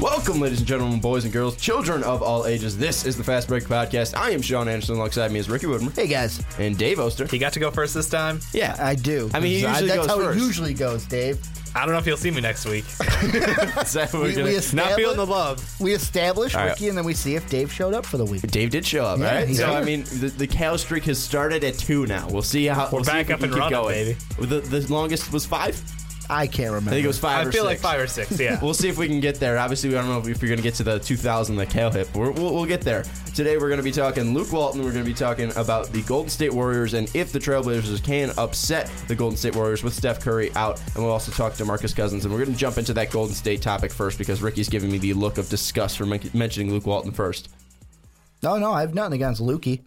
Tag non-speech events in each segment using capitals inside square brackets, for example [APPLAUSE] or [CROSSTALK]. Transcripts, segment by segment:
Welcome, ladies and gentlemen, boys and girls, children of all ages. This is the Fast Break Podcast. I am Sean Anderson. Alongside me is Ricky Widmer Hey guys, and Dave Oster. He got to go first this time. Yeah, I do. I mean, he usually that's goes how first. it usually goes, Dave. I don't know if you'll see me next week. [LAUGHS] Is that what we're We, gonna- we Not feeling the love. we establish All right. Ricky, and then we see if Dave showed up for the week. Dave did show up, Yeah, right? he's So here. I mean, the, the cow streak has started at two now. We'll see how We're we'll see back if we up can and keep running, going. baby. The, the longest was five. I can't remember. I think it was five I or feel six. like five or six. Yeah. [LAUGHS] We'll see if we can get there. Obviously, we don't know if you're going to get to the 2000 that Cal hit. But we're, we'll, we'll get there. Today, we're going to be talking Luke Walton. We're going to be talking about the Golden State Warriors and if the Trailblazers can upset the Golden State Warriors with Steph Curry out. And we'll also talk DeMarcus Cousins. And we're going to jump into that Golden State topic first because Ricky's giving me the look of disgust for mentioning Luke Walton first. No, no, I have nothing against Lukey.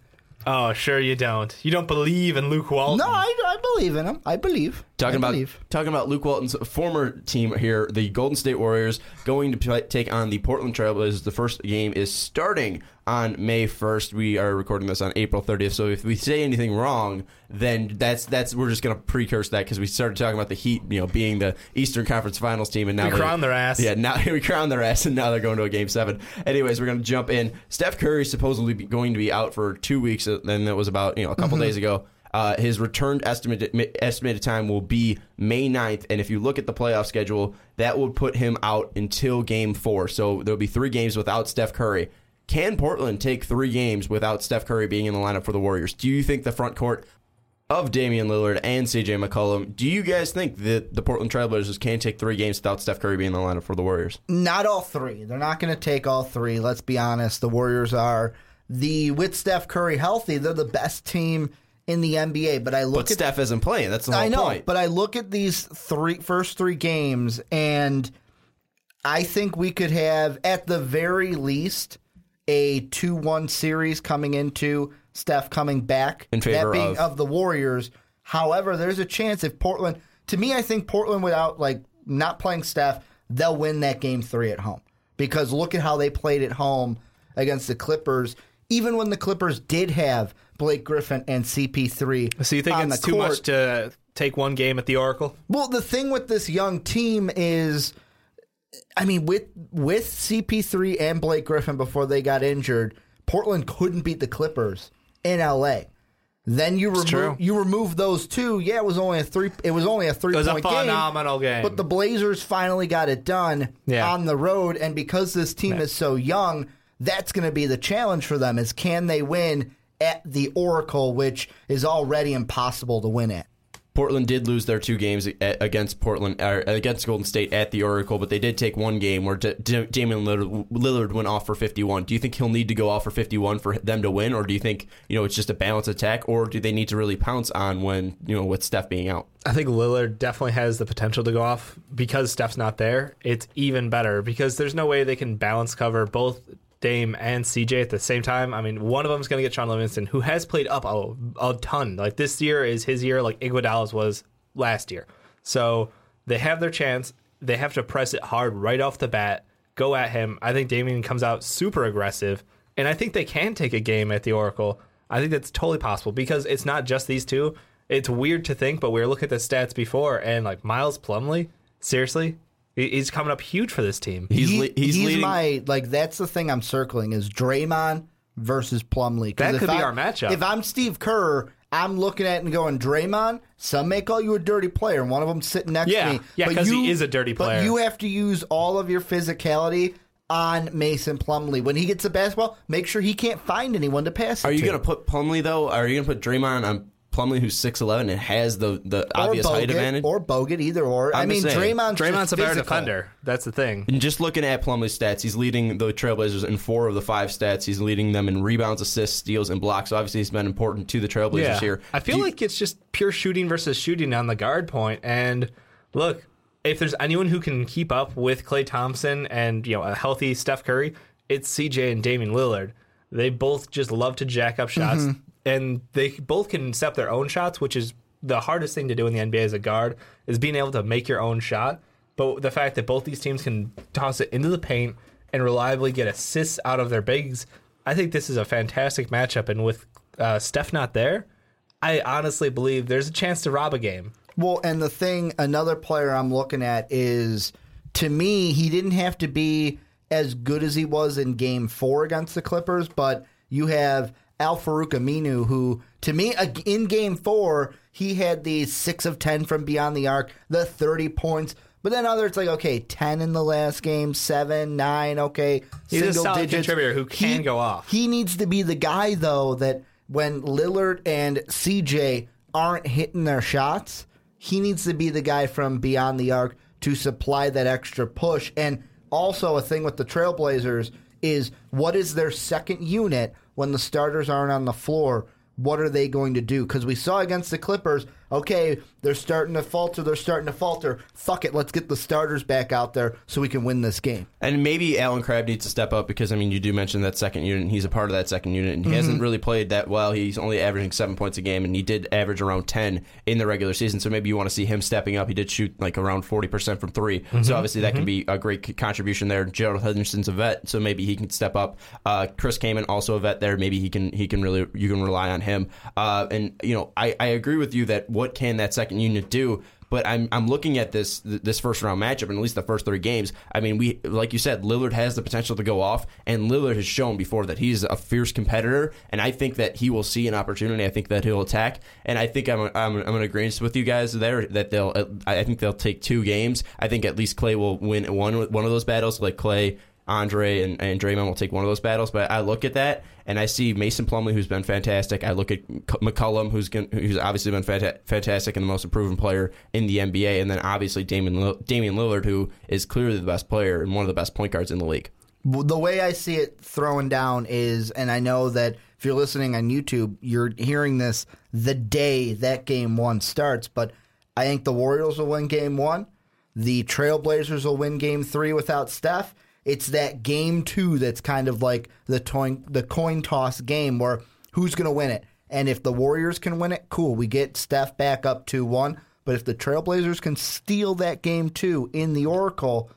oh, sure you don't. You don't believe in Luke Walton. No, I, I believe in him. I believe. Talking I about believe. talking about Luke Walton's former team here, the Golden State Warriors, going to play, take on the Portland Trailblazers. The first game is starting on May first. We are recording this on April thirtieth. So if we say anything wrong, then that's that's we're just going to precurse that because we started talking about the Heat, you know, being the Eastern Conference Finals team, and now We they- crowned their ass. Yeah, now [LAUGHS] we crowned their ass, and now they're going to a game seven. Anyways, we're going to jump in. Steph Curry supposedly be going to be out for two weeks, uh, and that was about you know a couple mm-hmm. days ago. Uh, his returned estimated estimated time will be May 9th, and if you look at the playoff schedule, that would put him out until Game Four. So there'll be three games without Steph Curry. Can Portland take three games without Steph Curry being in the lineup for the Warriors? Do you think the front court of Damian Lillard and CJ McCollum, do you guys think that the Portland Trailblazers can take three games without Steph Curry being in the lineup for the Warriors? Not all three. They're not going to take all three. Let's be honest. The Warriors are the with Steph Curry healthy. They're the best team in the NBA. But I look But at Steph isn't playing. That's the whole I know, point. but I look at these three first three games, and I think we could have, at the very least, a two-one series coming into Steph coming back In favor that being of- the Warriors. However, there's a chance if Portland. To me, I think Portland without like not playing Steph, they'll win that game three at home because look at how they played at home against the Clippers. Even when the Clippers did have Blake Griffin and CP3, So you think it's too court, much to take one game at the Oracle? well, the thing with this young team is, I mean, with with CP3 and Blake Griffin before they got injured, Portland couldn't beat the Clippers in LA. Then you remove you remove those two. Yeah, it was only a three. It was only a three It was a point game. phenomenal game. But the Blazers finally got it done Yeah. on the road, and because this team is so young, that's going to be the challenge for them: is can they win at the Oracle, which is already impossible to win at. Portland did lose their two games against Portland or against Golden State at the Oracle, but they did take one game where D- D- Damian Lillard, Lillard went off for 51. Do you think he'll need to go off for 51 for them to win, or do you think you know it's just a balanced attack, or do they need to really pounce on when you know with Steph being out? I think Lillard definitely has the potential to go off because Steph's not there. It's even better because there's no way they can balance cover both Dame and CJ at the same time. I mean, one of them is going to get Shaun Livingston, who has played up a, a ton. Like this year is his year, like Iguodala's was last year. So they have their chance. They have to press it hard right off the bat. Go at him. I think Damian comes out super aggressive, and I think they can take a game at the Oracle. I think that's totally possible because it's not just these two. It's weird to think, but we were looking at the stats before, and like Miles Plumlee, seriously, he's coming up huge for this team. He's He- le- he's, leading. my like that's the thing I'm circling is Draymond versus Plumlee. 'Cause That if could be I- our matchup. If I'm Steve Kerr, I'm looking at it and going Draymond. Some may call you a dirty player, and one of them sitting next Yeah, to me. yeah, But 'cause he is a dirty player. But you have to use all of your physicality on Mason Plumlee. When he gets the basketball, make sure he can't find anyone to pass it Are you to. going to put Plumlee though? Are you going to put Draymond on Plumlee, who's 6'11 and has the the or obvious height advantage? or Bogut, either or. i I'm mean, just saying. Draymond's Draymond's just a better defender. That's the thing. And just looking at Plumlee's stats, he's leading the Trailblazers in four of the five stats. He's leading them in rebounds, assists, steals, and blocks. So obviously, he's been important to the Trailblazers here. I feel you- like it's just pure shooting versus shooting on the guard point. And look, if there's anyone who can keep up with Klay Thompson and you know a healthy Steph Curry, it's CJ and Damian Lillard. They both just love to jack up shots, mm-hmm. And they both can accept their own shots, which is the hardest thing to do in the NBA as a guard is being able to make your own shot. But the fact that both these teams can toss it into the paint and reliably get assists out of their bigs, I think this is a fantastic matchup. And with uh, Steph not there, I honestly believe there's a chance to rob a game. Well, and the thing, another player I'm looking at is, to me, he didn't have to be as good as he was in Game Four against the Clippers, but you have Al-Farouq Aminu, who, to me, in Game Four, he had the six of ten from beyond the arc, the 30 points. But then others like okay, ten in the last game, seven, nine, okay, He's a single solid digits. contributor who can He- go off. He needs to be the guy though that when Lillard and CJ aren't hitting their shots, he needs to be the guy from beyond the arc to supply that extra push. And also a thing with the Trailblazers is what is their second unit when the starters aren't on the floor? What are they going to do? Because we saw against the Clippers, okay, they're starting to falter, they're starting to falter. Fuck it, let's get the starters back out there so we can win this game. And maybe Allen Crabbe needs to step up because I mean you do mention that second unit. and He's a part of that second unit, and he hasn't really played that well. He's only averaging seven points a game, and he did average around ten in the regular season. So maybe you want to see him stepping up. He did shoot like around forty percent from 3 so obviously that can be a great contribution there. Gerald Henderson's a vet, so maybe he can step up. Uh, Chris Kaman also a vet there. Maybe he can he can really you can rely on him. Uh, and you know I, I agree with you that what can that second unit do? But I'm I'm looking at this this first round matchup, and at least the first three games. I mean, we like you said, Lillard has the potential to go off, and Lillard has shown before that he's a fierce competitor, and I think that he will see an opportunity. I think that he'll attack, and I think I'm I'm, I'm in agreement with you guys there that they'll I think they'll take two games. I think at least Klay will win one one of those battles. Like Klay Andre and, and Draymond will take one of those battles. But I look at that and I see Mason Plumlee, who's been fantastic. I look at McCollum, who's gon- who's obviously been fanta- fantastic and the most improved player in the NBA, and then obviously Damian Damian Lillard, who is clearly the best player and one of the best point guards in the league. The way I see it throwing down is, and I know that if you're listening on YouTube, you're hearing this the day that game one starts, but I think the Warriors will win game one. The Trailblazers will win game three without Steph. It's that game two that's kind of like the coin, the coin toss game where who's going to win it. And if the Warriors can win it, cool. We get Steph back up 2 1. But if the Trailblazers can steal that game two in the Oracle,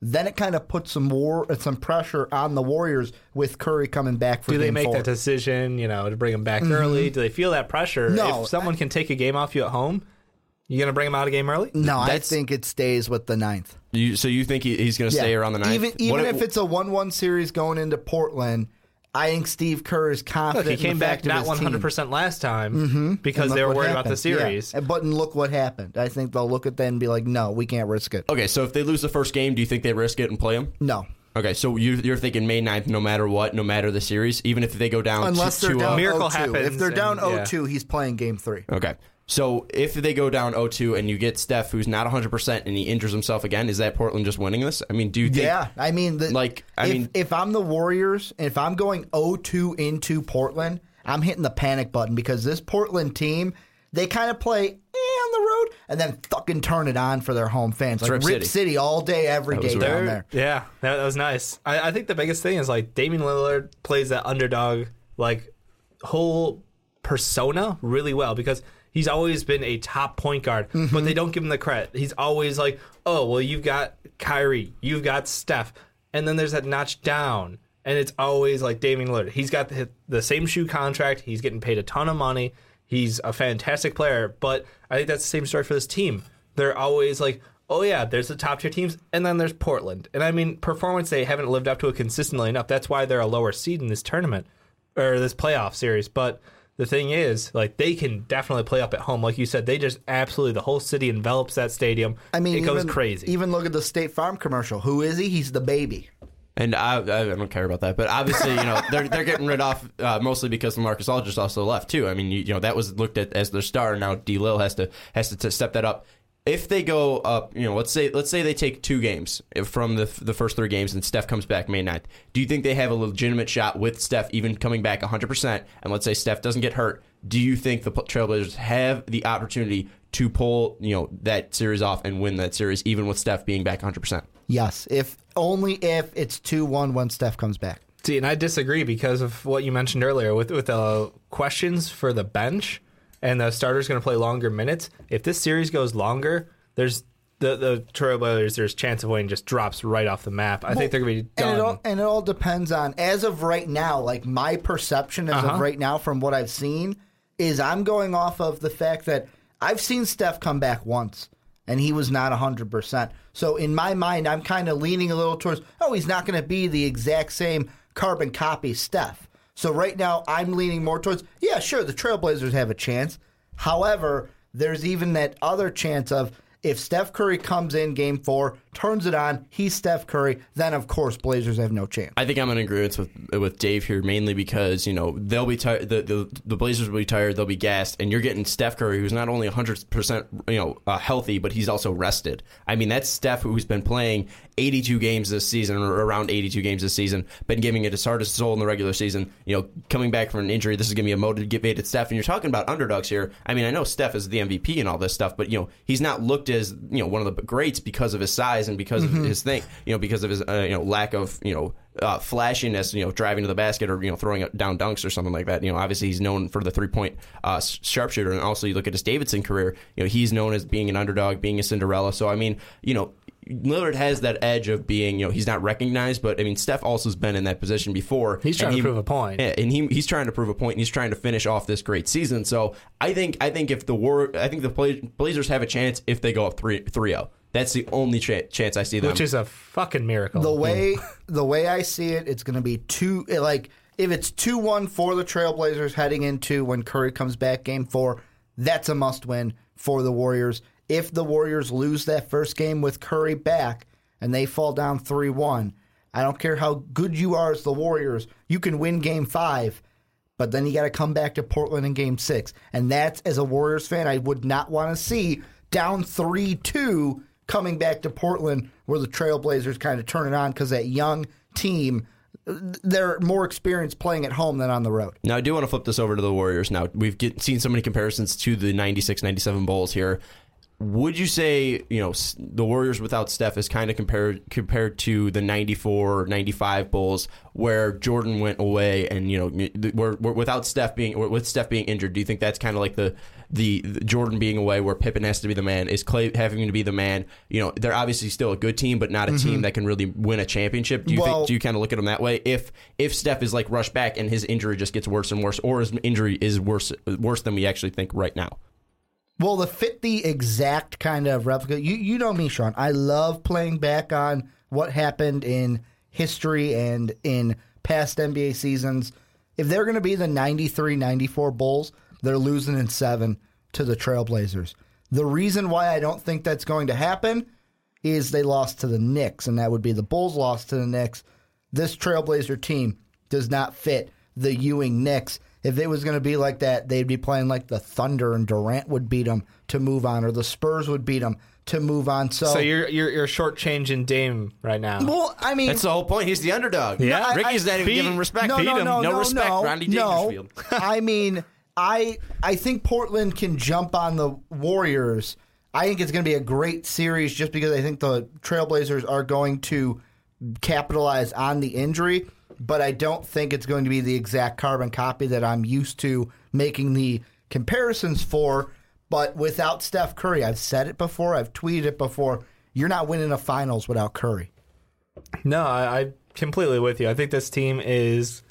then it kind of puts some war, uh, some pressure on the Warriors with Curry coming back for Do they make four. that decision, you know, to bring him back early? Do they feel that pressure? No, if someone can take a game off you at home, you gonna bring him out a game early? no, I That's- think it stays with the ninth. You, so you think he, he's going to stay around the ninth? Even even What- if it's a one-one series going into Portland, I think Steve Kerr is Look, confident. he in came the not fact of his team. hundred percent last time mm-hmm. because they look were what worried about the happened. Yeah. series. And- But look what happened. I think they'll look at that and be like, "No, we can't risk it." okay, so if they lose the first game, do you think they risk it and play him? No, Okay, so you, you're thinking May 9th, no matter what, no matter the series, even if they go down unless two, they're two down up? Miracle 0-2. happens If they're down and- yeah. 0-2, he's playing Game Three. Okay. So if they go down 0-2 and you get Steph, who's not 100% and he injures himself again, is that Portland just winning this? I mean, do you think... Yeah, I mean, the, Like, I if, mean- if I'm the Warriors, and if I'm going 0-2 into Portland, I'm hitting the panic button because this Portland team, they kind of play eh, on the road and then fucking turn it on for their home fans, like Rip Rip, City. City. all day, every That weird. down there. Yeah, that, that was nice. I, I think the biggest thing is like Damian Lillard plays that underdog like whole persona really well because he's always been a top point guard, but mm-hmm. they don't give him the credit. He's always like, oh well, you've got Kyrie, you've got Steph, and then there's that notch down, and it's always like Damian Lillard. He's got the, the same shoe contract. He's getting paid a ton of money. He's a fantastic player, but I think that's the same story for this team. They're always like, oh yeah, there's the top tier teams, and then there's Portland. And I mean, performance they haven't lived up to it consistently enough. That's why they're a lower seed in this tournament or this playoff series. But the thing is, like they can definitely play up at home. Like you said, they just absolutely the whole city envelops that stadium. I mean, it goes even, crazy. Even look at the State Farm commercial. Who is he? He's the baby. And I, I don't care about that, but obviously, you know, they're they're getting rid off uh, mostly because LaMarcus Aldridge also left too. I mean, you, you know, that was looked at as their star. Now D. Lil has to has to t- step that up. If they go up, you know, let's say let's say they take two games from the the first three games, and Steph comes back May 9th. Do you think they have a legitimate shot with Steph even coming back 100 percent? And let's say Steph doesn't get hurt. Do you think the Trailblazers have the opportunity to pull you know that series off and win that series even with Steph being back 100 percent? Yes, if only if it's two one when Steph comes back. See, and I disagree because of what you mentioned earlier with with the questions for the bench and the starter's going to play longer minutes. If this series goes longer, there's the the Trailblazers' There's chance of winning just drops right off the map. I think they're going to be And it, done. all, and it all depends on, as of right now, like my perception as of Uh-huh. right now from what I've seen is I'm going off of the fact that I've seen Steph come back once and he was not 100%. So in my mind, I'm kind of leaning a little towards, oh, he's not going to be the exact same carbon copy Steph. So right now, I'm leaning more towards, yeah, sure, the Trailblazers have a chance. However, there's even that other chance of if Steph Curry comes in game four, turns it on, he's Steph Curry, then of course Blazers have no chance. I think I'm in agreement with with Dave here, mainly because you know they'll be tired. The, the the Blazers will be tired. They'll be gassed, and you're getting Steph Curry, who's not only 100 percent you know uh, healthy, but he's also rested. I mean, that's Steph who's been playing 82 games this season, or around 82 games this season, been giving it his hardest soul in the regular season. You know, coming back from an injury, this is going to be a motivated Steph. And you're talking about underdogs here. I mean, I know Steph is the MVP and all this stuff, but you know he's not looked as you know one of the greats because of his size and because of his thing. You know, because of his uh, you know lack of you know uh, flashiness, you know, driving to the basket or you know throwing down dunks or something like that. You know, obviously he's known for the three point uh, sharpshooter, and also you look at his Davidson career. You know, he's known as being an underdog, being a Cinderella. So I mean, you know. Lillard has that edge of being, you know, he's not recognized, but I mean, Steph also has been in that position before. He's trying and to prove a point. Yeah, and he, he's trying to prove a point, and he's trying to finish off this great season. So I think, I think if the war, I think the Blazers have a chance if they go up 3 0. That's the only cha- chance I see them. which is a fucking miracle. The way [LAUGHS] the way I see it, it's going to be two eh, like if it's two one for the Trailblazers heading into when Curry comes back game four, that's a must win for the Warriors. If the Warriors lose that first game with Curry back and they fall down three one, I don't care how good you are as the Warriors, you can win game five. But then you got to come back to Portland in game six. And that's, as a Warriors fan, I would not want to see down 3 2 coming back to Portland where the Trailblazers kind of turn it on because that young team, they're more experienced playing at home than on the road. Now, I do want to flip this over to the Warriors. Now, we've get, seen so many comparisons to the 96 97 Bulls here. Would you say, you know, the Warriors without Steph is kind of compared compared to the 94 95 Bulls where Jordan went away and, you know, th- where, where without Steph being with Steph being injured, do you think that's kind of like the, the the Jordan being away where Pippen has to be the man, is Klay having to be the man? You know, they're obviously still a good team, but not a mm-hmm. team that can really win a championship. Do you Well- think do you kind of look at them that way? If if Steph is like rushed back and his injury just gets worse and worse, or his injury is worse worse than we actually think right now. Well, to fit the exact kind of replica, you, you know me, Sean. I love playing back on what happened in history and in past NBA seasons. If they're going to be the 93 94 Bulls, they're losing in seven to the Trailblazers. The reason why I don't think that's going to happen is they lost to the Knicks, and that would be the Bulls lost to the Knicks. This Trailblazer team does not fit the Ewing Knicks. If it was going to be like that, they'd be playing like the Thunder, and Durant would beat them to move on, or the Spurs would beat them to move on. So, so you're you're you're shortchanging Dame right now. well, I mean, That's the whole point. He's the underdog. Yeah. I- Ricky's not even Feed- giving respect. no, Feed no, him. no, no, respect. no, Ronnie no. [LAUGHS] [LAUGHS] I mean, I I think Portland can jump on the Warriors. I think it's going to be a great series just because I think the Trailblazers are going to capitalize on the injury, but I don't think it's going to be the exact carbon copy that I'm used to making the comparisons for. But without Steph Curry, I've said it before, I've tweeted it before. You're not winning a finals without Curry. No, I, I completely with you. I think this team is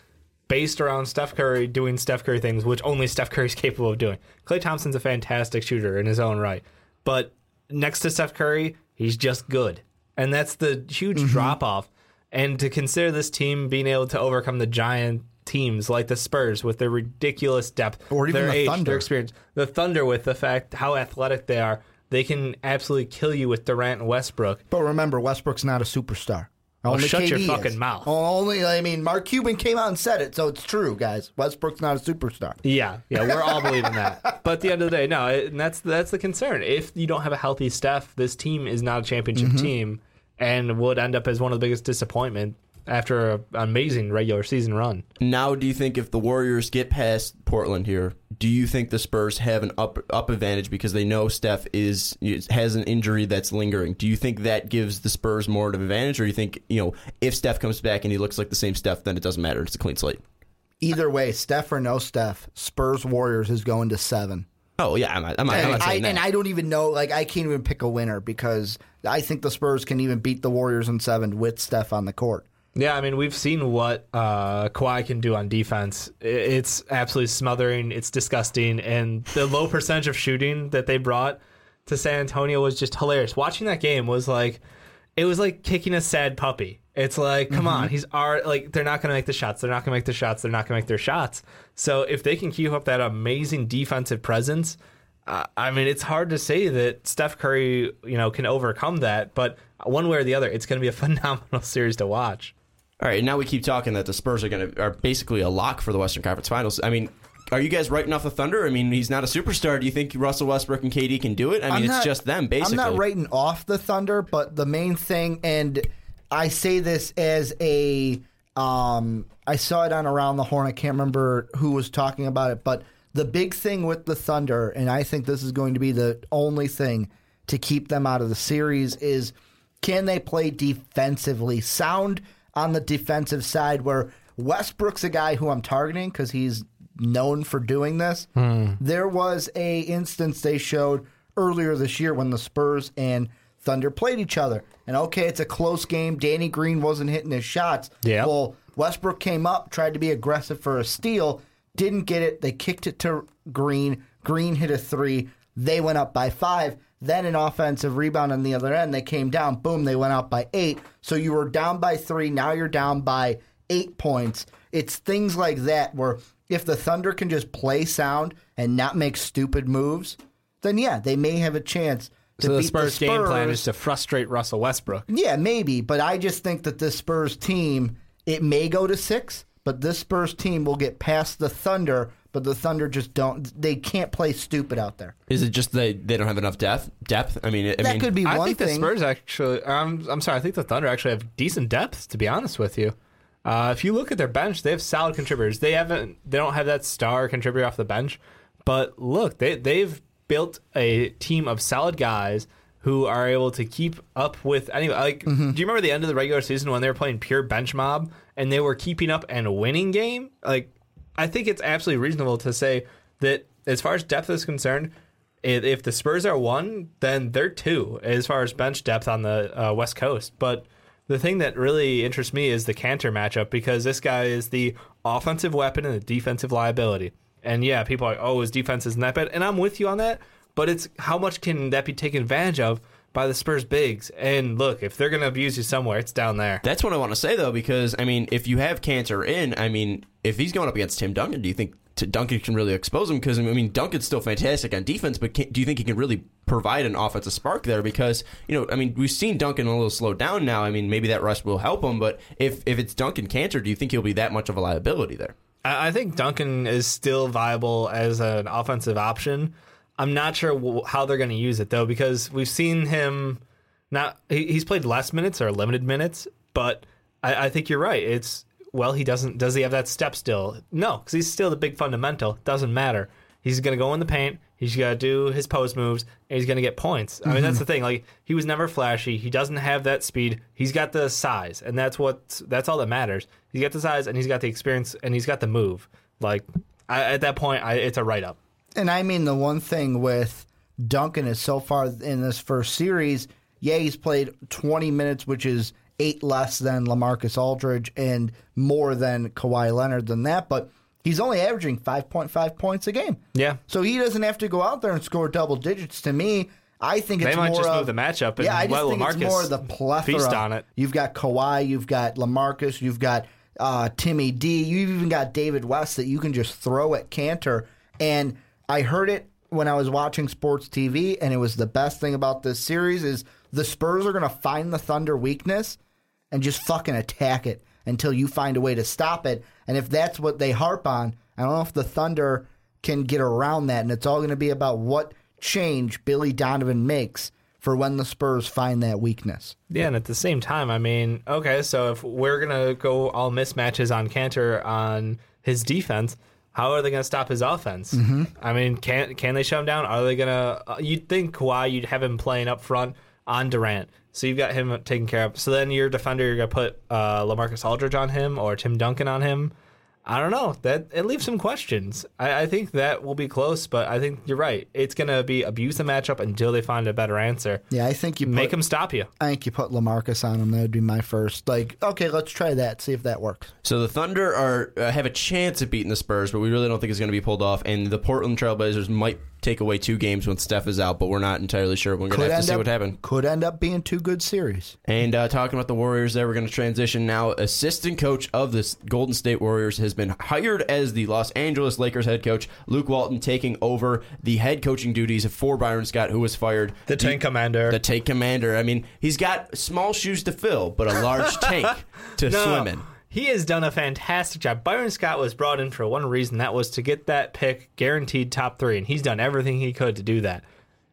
based around Steph Curry doing Steph Curry things, which only Steph Curry is [LAUGHS] capable of doing. Klay Thompson's a fantastic shooter in his own right, but next to Steph Curry, he's just good, and that's the huge Mm-hmm. drop off. And to consider this team being able to overcome the giant teams like the Spurs with their ridiculous depth, Or even their the age, Thunder. their experience, the Thunder with the fact how athletic they are, they can absolutely kill you with Durant and Westbrook. But remember, Westbrook's not a superstar. Oh, shut your KD fucking is. mouth. Only, I mean, Mark Cuban came out and said it, so it's true, guys. Westbrook's not a superstar. Yeah, yeah, we're all believing that. [LAUGHS] But at the end of the day, no, it, and that's that's the concern. If you don't have a healthy Steph, this team is not a championship Mm-hmm. team, and would end up as one of the biggest disappointment after an amazing regular season run. Now, do you think if the Warriors get past Portland here, do you think the Spurs have an up up advantage because they know Steph is is- has an injury that's lingering? Do you think that gives the Spurs more of an advantage, or do you think you know if Steph comes back and he looks like the same Steph, then it doesn't matter. It's a clean slate. Either way, Steph or no Steph, Spurs Warriors is going to seven. Oh yeah, I'm not. I'm not, I'm And not I, that. and I don't even know. Like, I can't even pick a winner because I think the Spurs can even beat the Warriors in seven with Steph on the court. Yeah, I mean, we've seen what uh, Kawhi can do on defense. It's absolutely smothering. It's disgusting. And the low percentage of shooting that they brought to San Antonio was just hilarious. Watching that game was like, it was like kicking a sad puppy. It's like, come on, he's are like they're not going to make the shots. They're not going to make the shots. They're not going to make their shots. So if they can keep up that amazing defensive presence, uh, I mean, it's hard to say that Steph Curry, you know, can overcome that. But one way or the other, it's going to be a [LAUGHS] phenomenal series to watch. All right, now we keep talking that the Spurs are going to are basically a lock for the Western Conference Finals. I mean, are you guys writing off the Thunder? I mean, he's not a superstar. Do you think Russell Westbrook and KD can do it? I mean, I'm it's not- just them basically. I'm not writing off the Thunder, but the main thing, and I say this as a, um, I saw it on Around the Horn. I can't remember who was talking about it, but the big thing with the Thunder, and I think this is going to be the only thing to keep them out of the series, is can they play defensively sound on the defensive side where Westbrook's a guy who I'm targeting because he's known for doing this. There was a instance they showed earlier this year when the Spurs and Thunder played each other. And okay, it's a close game. Danny Green wasn't hitting his shots. Yeah. Well, Westbrook came up, tried to be aggressive for a steal, didn't get it. They kicked it to Green. Green hit a three. They went up by five. Then an offensive rebound on the other end. They came down. Boom, they went up by eight. So you were down by three. Now you're down by eight points. It's things like that where if the Thunder can just play sound and not make stupid moves, then yeah, they may have a chance. To So the beat Spurs, the game plan is to frustrate Russell Westbrook. Yeah, maybe, but I just think that this Spurs team, it may go to six, but this Spurs team will get past the Thunder. But the Thunder just don't. They can't play stupid out there. Is it just they they don't have enough depth? Depth? I mean, I That mean, could be I one think the. Spurs actually. Um, I'm sorry. I think the Thunder actually have decent depth. To be honest with you, uh, if you look at their bench, they have solid contributors. They haven't. They don't have that star contributor off the bench, but look, they they've built a team of solid guys who are able to keep up with any. Like, Mm-hmm. do you remember the end of the regular season when they were playing pure bench mob and they were keeping up and winning game? Like, I think it's absolutely reasonable to say that as far as depth is concerned, if the Spurs are one, then they're two as far as bench depth on the uh, West Coast. But the thing that really interests me is the Kanter matchup because this guy is the offensive weapon and the defensive liability. And yeah, people are like, oh, his defense isn't that bad. And I'm with you on that. But it's how much can that be taken advantage of by the Spurs bigs? And look, if they're going to abuse you somewhere, it's down there. That's what I want to say though, because I mean, if you have Kanter in, I mean, if he's going up against Tim Duncan, do you think Duncan can really expose him? Because I mean, Duncan's still fantastic on defense, but can, do you think he can really provide an offensive spark there? Because you know, I mean, we've seen Duncan a little slowed down now. I mean, maybe that rest will help him, but if if it's Duncan Kanter, do you think he'll be that much of a liability there? I think Duncan is still viable as an offensive option. I'm not sure how they're going to use it though, because we've seen him not. He, he's played less minutes or limited minutes, but I, I think you're right. It's well, he doesn't. Does he have that step still? No, because he's still the big fundamental. Doesn't matter. He's going to go in the paint. He's got to do his post moves, and he's going to get points. I mean, that's the mm-hmm. thing. Like he was never flashy. He doesn't have that speed. He's got the size, and that's what that's all that matters. He's got the size, and he's got the experience, and he's got the move. Like I, at that point, I, it's a write up. And I mean, the one thing with Duncan is so far in this first series, yeah, he's played 20 minutes, which is eight less than LaMarcus Aldridge and more than Kawhi Leonard than that, but he's only averaging 5.5 points a game. Yeah. So he doesn't have to go out there and score double digits. To me, I think it's They might more just of, move the matchup and yeah, I just think it's more of the plethora. feast on it. You've got Kawhi, you've got LaMarcus, you've got uh, Timmy D, you've even got David West that you can just throw at Kanter. And I heard it when I was watching sports TV, and it was the best thing about this series is the Spurs are going to find the Thunder weakness and just fucking attack it until you find a way to stop it. And if that's what they harp on, I don't know if the Thunder can get around that. And it's all going to be about what change Billy Donovan makes for when the Spurs find that weakness. Yeah, and at the same time, I mean, okay, so if we're gonna go all mismatches on Kanter on his defense, how are they gonna stop his offense? Mm-hmm. I mean, can can they shut him down? Are they gonna? Uh, you'd think Kawhi, you'd have him playing up front on Durant, so you've got him taken care of. So then your defender, you're gonna put uh, LaMarcus Aldridge on him or Tim Duncan on him. I don't know. That it leaves some questions. I, I think that will be close, but I think you're right. It's gonna be abuse the matchup until they find a better answer. Yeah, I think you put, Make them stop you. I think you put LaMarcus on him. That would be my first. Like, okay, let's try that. See if that works. So the Thunder are uh, have a chance of beating the Spurs, but we really don't think it's going to be pulled off. And the Portland Trailblazers might take away two games when Steph is out, but we're not entirely sure. We're going to have to see up, what happens. Could end up being two good series. And uh, talking about the Warriors, there we're going to transition now. Assistant coach of the Golden State Warriors has been hired as the Los Angeles Lakers head coach. Luke Walton taking over the head coaching duties for Byron Scott, who was fired. The tank commander. The tank commander. I mean, he's got small shoes to fill, but a large [LAUGHS] tank to No, swim in. He has done a fantastic job. Byron Scott was brought in for one reason that was to get that pick guaranteed top three, and he's done everything he could to do that.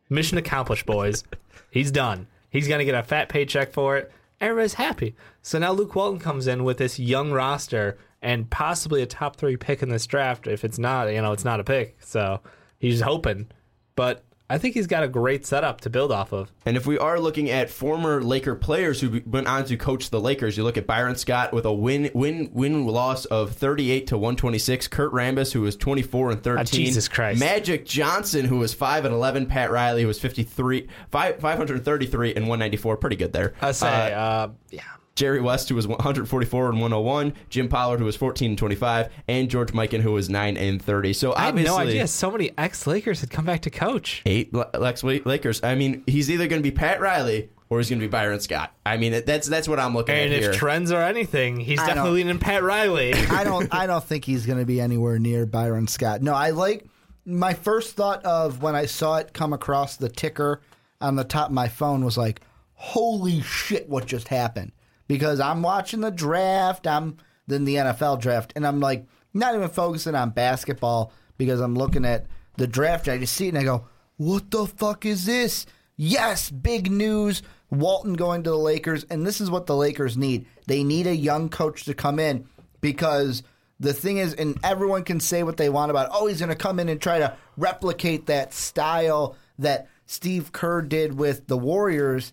Mission accomplished, boys. [LAUGHS] he's done. He's going to get a fat paycheck for it. Everybody's happy. So now Luke Walton comes in with this young roster and possibly a top three pick in this draft. If it's not, you know, it's not a pick. So he's hoping. But I think he's got a great setup to build off of. And if we are looking at former Laker players who went on to coach the Lakers, you look at Byron Scott with a win win win loss of 38 to 126, Kurt Rambis who was 24 and 13, Ah, Jesus Christ. Magic Johnson who was 5 and 11, Pat Riley who was 53 5, 533 and 194, pretty good there. I say, Uh, uh, yeah. Jerry West, who was 144 and 101, Jim Pollard, who was 14 and 25, and George Mikan, who was 9 and 30. So I had no idea so many ex Lakers had come back to coach. eight Le- Lex Lakers. I mean, he's either going to be Pat Riley or he's going to be Byron Scott. I mean, that's that's what I'm looking And at And if here. trends are anything, he's I definitely don't- leaning Pat Riley. [LAUGHS] I don't. I don't think he's going to be anywhere near Byron Scott. No, I like my first thought of when I saw it come across the ticker on the top of my phone was like, "Holy shit! What just happened?" Because I'm watching the draft. I'm then the NFL draft, and I'm like not even focusing on basketball because I'm looking at the draft. I just see it and I go, "What the fuck is this?" Yes, big news. Walton going to the Lakers, and this is what the Lakers need. They need a young coach to come in because the thing is, and everyone can say what they want about, oh, he's going to come in and try to replicate that style that Steve Kerr did with the Warriors.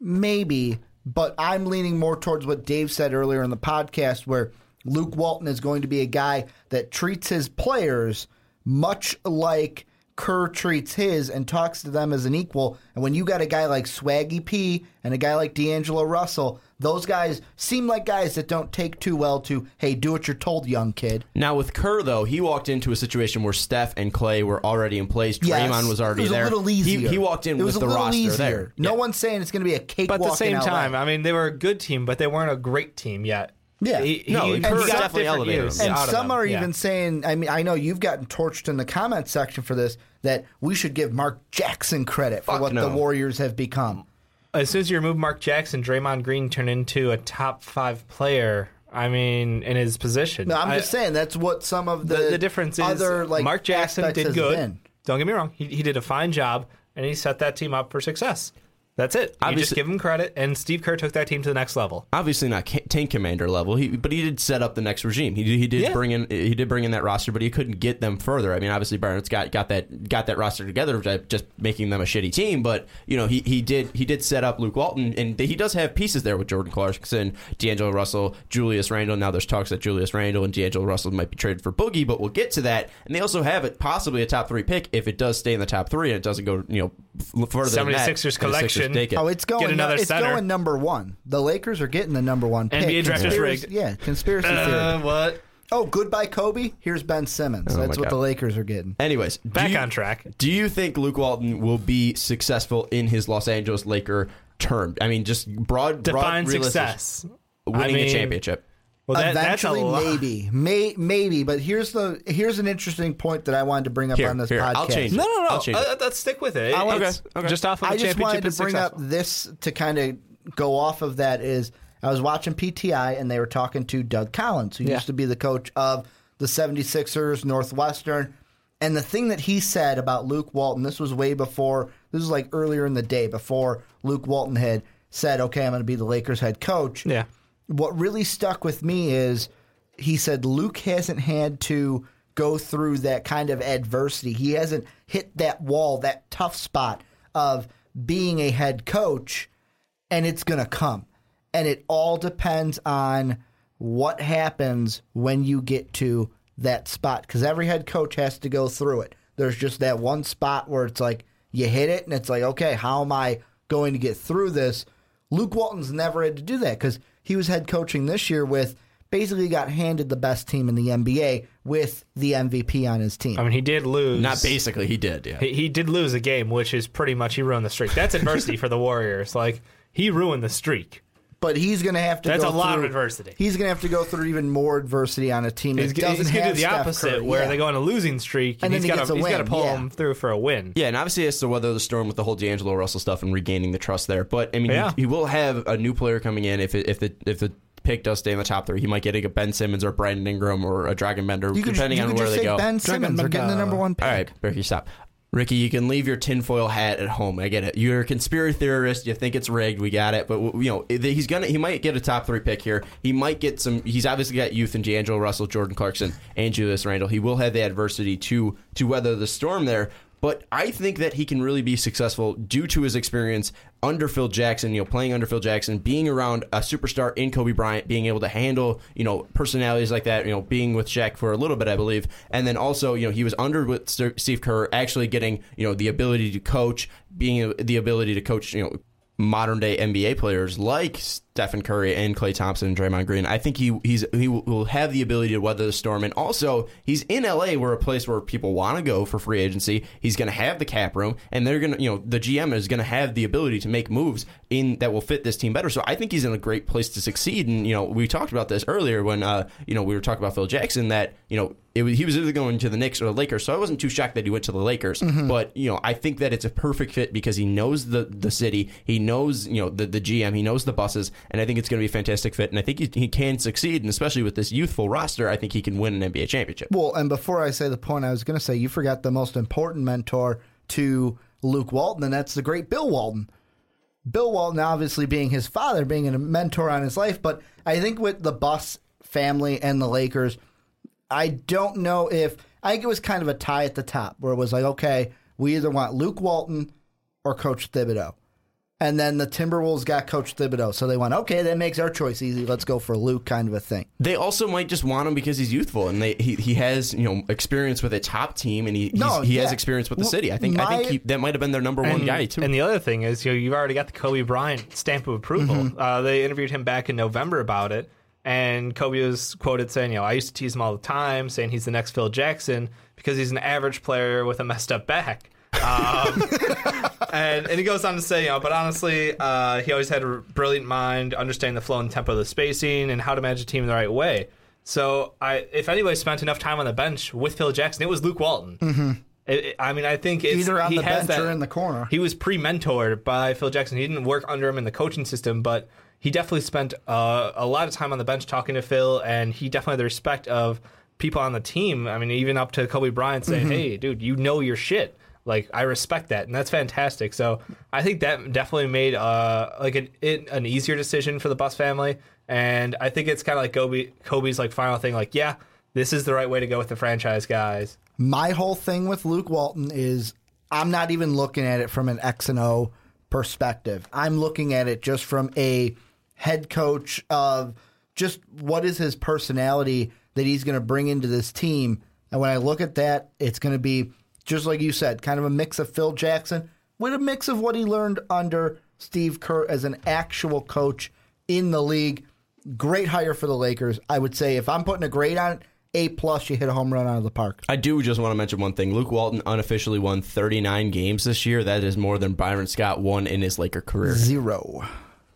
Maybe, but I'm leaning more towards what Dave said earlier in the podcast, where Luke Walton is going to be a guy that treats his players much like Kerr treats his and talks to them as an equal. And when you got a guy like Swaggy P and a guy like D'Angelo Russell, those guys seem like guys that don't take too well to, hey, do what you're told, young kid. now with Kerr though, he walked into a situation where Steph and Klay were already in place. Yes, Draymond was already it was there. A little easier. He, walked in it was with a the little roster easier. there. No Yeah. one's saying it's going to be a cakewalk. But at the same in LA. time, I mean, they were a good team, but they weren't a great team yet. Yeah. He, No, he, and he definitely elevated use him. And some are Yeah. even saying, I mean, I know you've gotten torched in the comment section for this, that we should give Mark Jackson credit for Fuck what no. the Warriors have become. As soon as you remove Mark Jackson, Draymond Green turned into a top five player. I mean, in his position. No, I'm I- just saying that's what some of the the, the difference is other like Mark Jackson did good. been. Don't get me wrong; he, he did a fine job, and he set that team up for success. That's it. You just Obviously- give him credit, and Steve Kerr took that team to the next level. obviously not tank commander level, he, but he did set up the next regime. He did, he did Yeah. bring in he did bring in that roster, but he couldn't get them further. I mean, obviously Scott got got that got that roster together, just- just making them a shitty team. But you know, he, he did he did set up Luke Walton, and he does have pieces there with Jordan Clarkson, D'Angelo Russell, Julius Randle. Now there's talks that Julius Randle and D'Angelo Russell might be traded for Boogie, but we'll get to that. And they also have it possibly a top three pick if it does stay in the top three and it doesn't go you know further than that. 76ers and the Sixers take it. Oh, it's going. Get another it's center. going number one. The Lakers are getting the number one pick. NBA draft is Conspiracy- rigged. Yeah, conspiracy theory. Uh, what? Oh, goodbye, Kobe. Here's Ben Simmons. Oh, That's my what the Lakers are getting. Anyways, Back you- on track. Do you think Luke Walton will be successful in his Los Angeles Laker term? I mean, just broad, Define broad realistic- success. winning I mean, a championship. Well, that, that's a Eventually, maybe, may, maybe. But here's the here's an interesting point that I wanted to bring up Here, on this here, podcast. I'll change it. No, no, no. I'll change it. Uh, let's stick with it. I want- It's Okay, okay. Just off of I a just wanted to is bring up this to kind of go off of that. Is I was watching PTI and they were talking to Doug Collins, who Yeah. used to be the coach of the 76ers, Northwestern. And the thing that he said about Luke Walton, this was way before, this was like earlier in the day, before Luke Walton had said, okay, I'm going to be the Lakers head coach. Yeah. What really stuck with me is he said Luke hasn't had to go through that kind of adversity. He hasn't hit that wall, that tough spot of being a head coach, and it's going to come. And it all depends on what happens when you get to that spot because every head coach has to go through it. There's just that one spot where it's like you hit it and it's like, okay, how am I going to get through this? Luke Walton's never had to do that because he was head coaching this year with basically got handed the best team in the NBA with the MVP on his team. I mean, he did lose. Not basically, he did. Yeah. He, he did lose a game, which is pretty much he ruined the streak. That's adversity for the Warriors. Like he ruined the streak. But he's going to have to. That's go a lot of adversity. He's going to have to go through even more adversity on a team that He's, doesn't he's gonna have do the Steph opposite, Curry. where Yeah. they go on a losing streak, And and, then he's he got gets to a he's got to pull yeah. him through for a win. Yeah, and obviously he has to weather the storm with the whole D'Angelo Russell stuff and regaining the trust there. But I mean, Yeah. he, he will have a new player coming in if it, if the if the pick does stay in the top three. He might get a Ben Simmons or Brandon Ingram or a Dragan Bender, You could, depending you on could where just they say go. Ben Simmons. They're getting the number one pick. All right, Ricky, stop. Ricky, you can leave your tinfoil hat at home. I get it. You're a conspiracy theorist. You think it's rigged. We got it. But you know, he's gonna. He might get a top three pick here. He might get some. He's obviously got youth in D'Angelo Russell, Jordan Clarkson, and Julius Randle. He will have the adversity to to weather the storm there. But I think that he can really be successful due to his experience under Phil Jackson, you know, playing under Phil Jackson, being around a superstar in Kobe Bryant, being able to handle, you know, personalities like that, you know, being with Shaq for a little bit, I believe. And then also, you know, he was under with Steve Kerr, actually getting, you know, the ability to coach, being the ability to coach, you know, modern day NBA players like Stephen Curry and Klay Thompson and Draymond Green. I think he he's he will- have the ability to weather the storm, and also he's in LA, where a place where people want to go for free agency. He's going to have the cap room, and they're going to you know the GM is going to have the ability to make moves in that will fit this team better. So I think he's in a great place to succeed. And you know we talked about this earlier when uh you know we were talking about Phil Jackson that you know it was, he was either going to the Knicks or the Lakers. So I wasn't too shocked that he went to the Lakers. But you know, I think that it's a perfect fit because he knows the the city, he knows you know the the GM, he knows the Busses, and I think it's going to be a fantastic fit. And I think he, he can succeed, and especially with this youthful roster, I think he can win an NBA championship. Well, and before I say the point, I was going to say you forgot the most important mentor to Luke Walton, and that's the great Bill Walton. Bill Walton, obviously being his father, being a mentor on his life, but I think with the Buss family and the Lakers, I don't know if I think it was kind of a tie at the top where it was like, okay, we either want Luke Walton or Coach Thibodeau. And then the Timberwolves got Coach Thibodeau. So they went, okay, that makes our choice easy. Let's go for Luke, kind of a thing. They also might just want him because he's youthful and they he, he has you know experience with a top team and he he's, No, he has experience with the Well, city. I think I think he, that might have been their number one and, guy too. And the other thing is, you know, you've already got the Kobe Bryant stamp of approval. Mm-hmm. Uh, they interviewed him back in November about it, and Kobe was quoted saying, "You know, I used to tease him all the time, saying he's the next Phil Jackson because he's an average player with a messed up back." Um, [LAUGHS] and and he goes on to say, you know, but honestly, uh, he always had a brilliant mind, understanding the flow and tempo of the spacing, and how to manage a team the right way. So, I if anybody spent enough time on the bench with Phil Jackson, it was Luke Walton. Mm-hmm. It, it- I mean, I think it's, Either on he the bench that, or in the corner. He was pre-mentored by Phil Jackson. He didn't work under him in the coaching system, but he definitely spent uh, a lot of time on the bench talking to Phil, and he definitely had the respect of people on the team. I mean, even up to Kobe Bryant saying, Mm-hmm. "Hey, dude, you know your shit." Like I respect that, and that's fantastic. So I think that definitely made uh like an it, an easier decision for the Buss family, and I think it's kind of like Kobe Kobe's like final thing. Like, yeah, this is the right way to go with the franchise guys. My whole thing with Luke Walton is I'm not even looking at it from an X and O perspective. I'm looking at it just from a head coach of just what is his personality that he's going to bring into this team. And when I look at that, it's going to be just like you said, kind of a mix of Phil Jackson with a mix of what he learned under Steve Kerr as an actual coach in the league. Great hire for the Lakers. I would say if I'm putting a grade on it, A plus, you hit a home run out of the park. I do just want to mention one thing. Luke Walton unofficially won 39 games this year. That is more than Byron Scott won in his Laker career. Zero.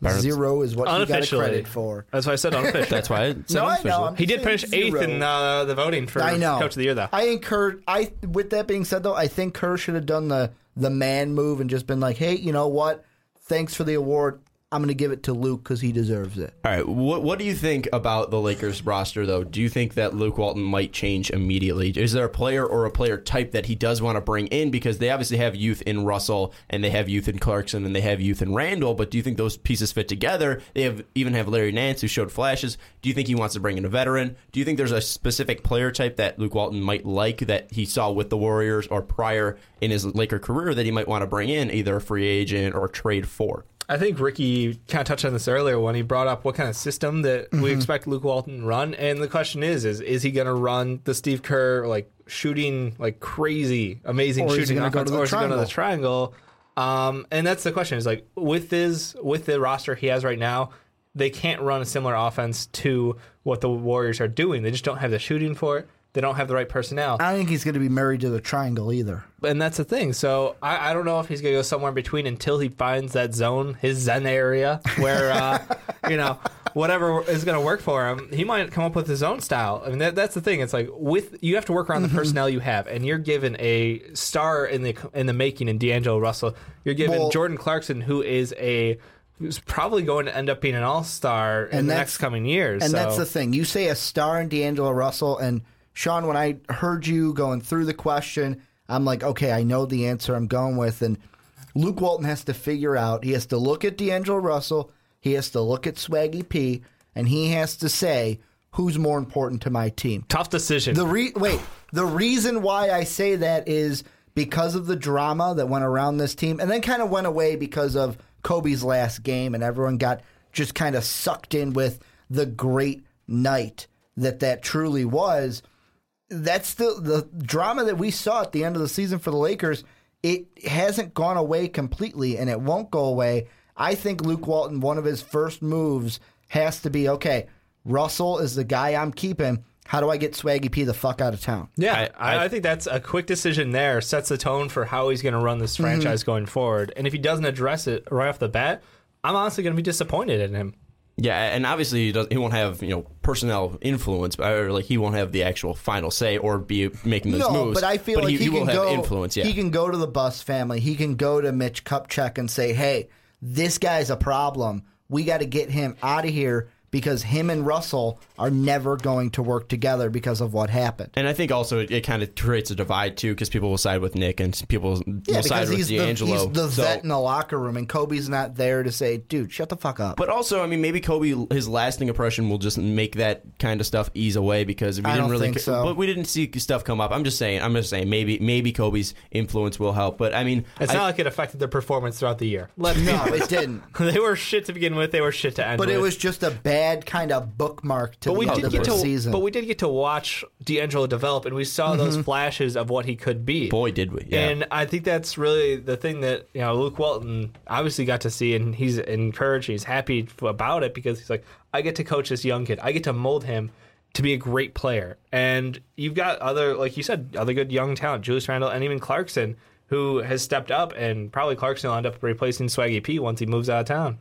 Zero is what he got a Unofficially, credit for. That's why I said unofficial. That's why it said No, I know. I'm He did saying finish eighth zero. in uh, the voting for I know. coach of the year, though. I think Kerr. I with that being said, though, I think Kerr should have done the the man move and just been like, "Hey, you know what? Thanks for the award. I'm going to give it to Luke because he deserves it." All right. What What do you think about the Lakers roster, though? Do you think that Luke Walton might change immediately? Is there a player or a player type that he does want to bring in? Because they obviously have youth in Russell and they have youth in Clarkson and they have youth in Randle. But do you think those pieces fit together? They have even have Larry Nance who showed flashes. Do you think he wants to bring in a veteran? Do you think there's a specific player type that Luke Walton might like that he saw with the Warriors or prior in his Laker career that he might want to bring in, either a free agent or trade for? I think Ricky kind of touched on this earlier when he brought up what kind of system that Mm-hmm. we expect Luke Walton to run, and the question is: is is he going to run the Steve Kerr like shooting like crazy, amazing Or shooting gonna go or is he going to the triangle? Um, and that's the question: is like with his with the roster he has right now, they can't run a similar offense to what the Warriors are doing. They just don't have the shooting for it. They don't have the right personnel I don't think he's going to be married to the triangle either. and that's the thing. So I, I don't know if he's gonna go somewhere in between until he finds that zone, his zen area, where uh, [LAUGHS] you know whatever is gonna work for him. He might come up with his own style. I mean, that, that's the thing. It's like with you have to work around Mm-hmm. the personnel you have, and you're given a star in the in the making in D'Angelo Russell. You're given Well- Jordan Clarkson, who is a who's probably going to end up being an all star in the next coming years. And so. that's the thing. You say a star in D'Angelo Russell, and Sean, when I heard you going through the question, I'm like, okay, I know the answer I'm going with. And Luke Walton has to figure out, he has to look at D'Angelo Russell, he has to look at Swaggy P, and he has to say, who's more important to my team? tough decision. The re- wait, the reason why I say that is because of the drama that went around this team, and then kind of went away because of Kobe's last game, and everyone got just kind of sucked in with the great night that that truly was. That's the the drama that we saw at the end of the season for the Lakers. It hasn't gone away completely, and it won't go away. I think Luke Walton, one of his first moves has to be okay. Russell is the guy I'm keeping. How do I get Swaggy P the fuck out of town? Yeah, I- I, I- I, think that's a quick decision there. Sets the tone for how he's going to run Mm-hmm. this franchise going forward. And if he doesn't address it right off the bat, I'm honestly going to be disappointed in him. Yeah, and obviously he does. He won't have you know personnel influence, or like he won't have the actual final say or be making those no, moves. but I feel like he, he, he can will go. have influence. Yeah, He can go to the Buss family. He can go to Mitch Kupchak and say, "Hey, this guy's a problem. We got to get him out of here because him and Russell are never going to work together because of what happened." And I think also it, it kind of creates a divide too, because people will side with Nick and people Yeah, will side with he's the, he's the So- vet in the locker room, and Kobe's not there to say, "Dude, shut the fuck up." But also, I mean, maybe Kobe, his lasting impression will just make that kind of stuff ease away because we I didn't don't really, think so. but we didn't see stuff come up. I'm just saying, I'm just saying, maybe maybe Kobe's influence will help. But I mean, It's I- not like it affected their performance throughout the year. Let's [LAUGHS] be no, it didn't. [LAUGHS] they were shit to begin with. They were shit to end But with. it was just a bad kind of bookmark to But we the end did of get the to, season. but we did get to watch D'Angelo develop, and we saw Mm-hmm. those flashes of what he could be. boy, did we? Yeah. And I think that's really the thing that you know Luke Walton obviously got to see, and he's encouraged. He's happy about it because he's like, I get to coach this young kid. I get to mold him to be a great player. And you've got other, like you said, other good young talent, Julius Randle, and even Clarkson, who has stepped up, and probably Clarkson will end up replacing Swaggy P once he moves out of town.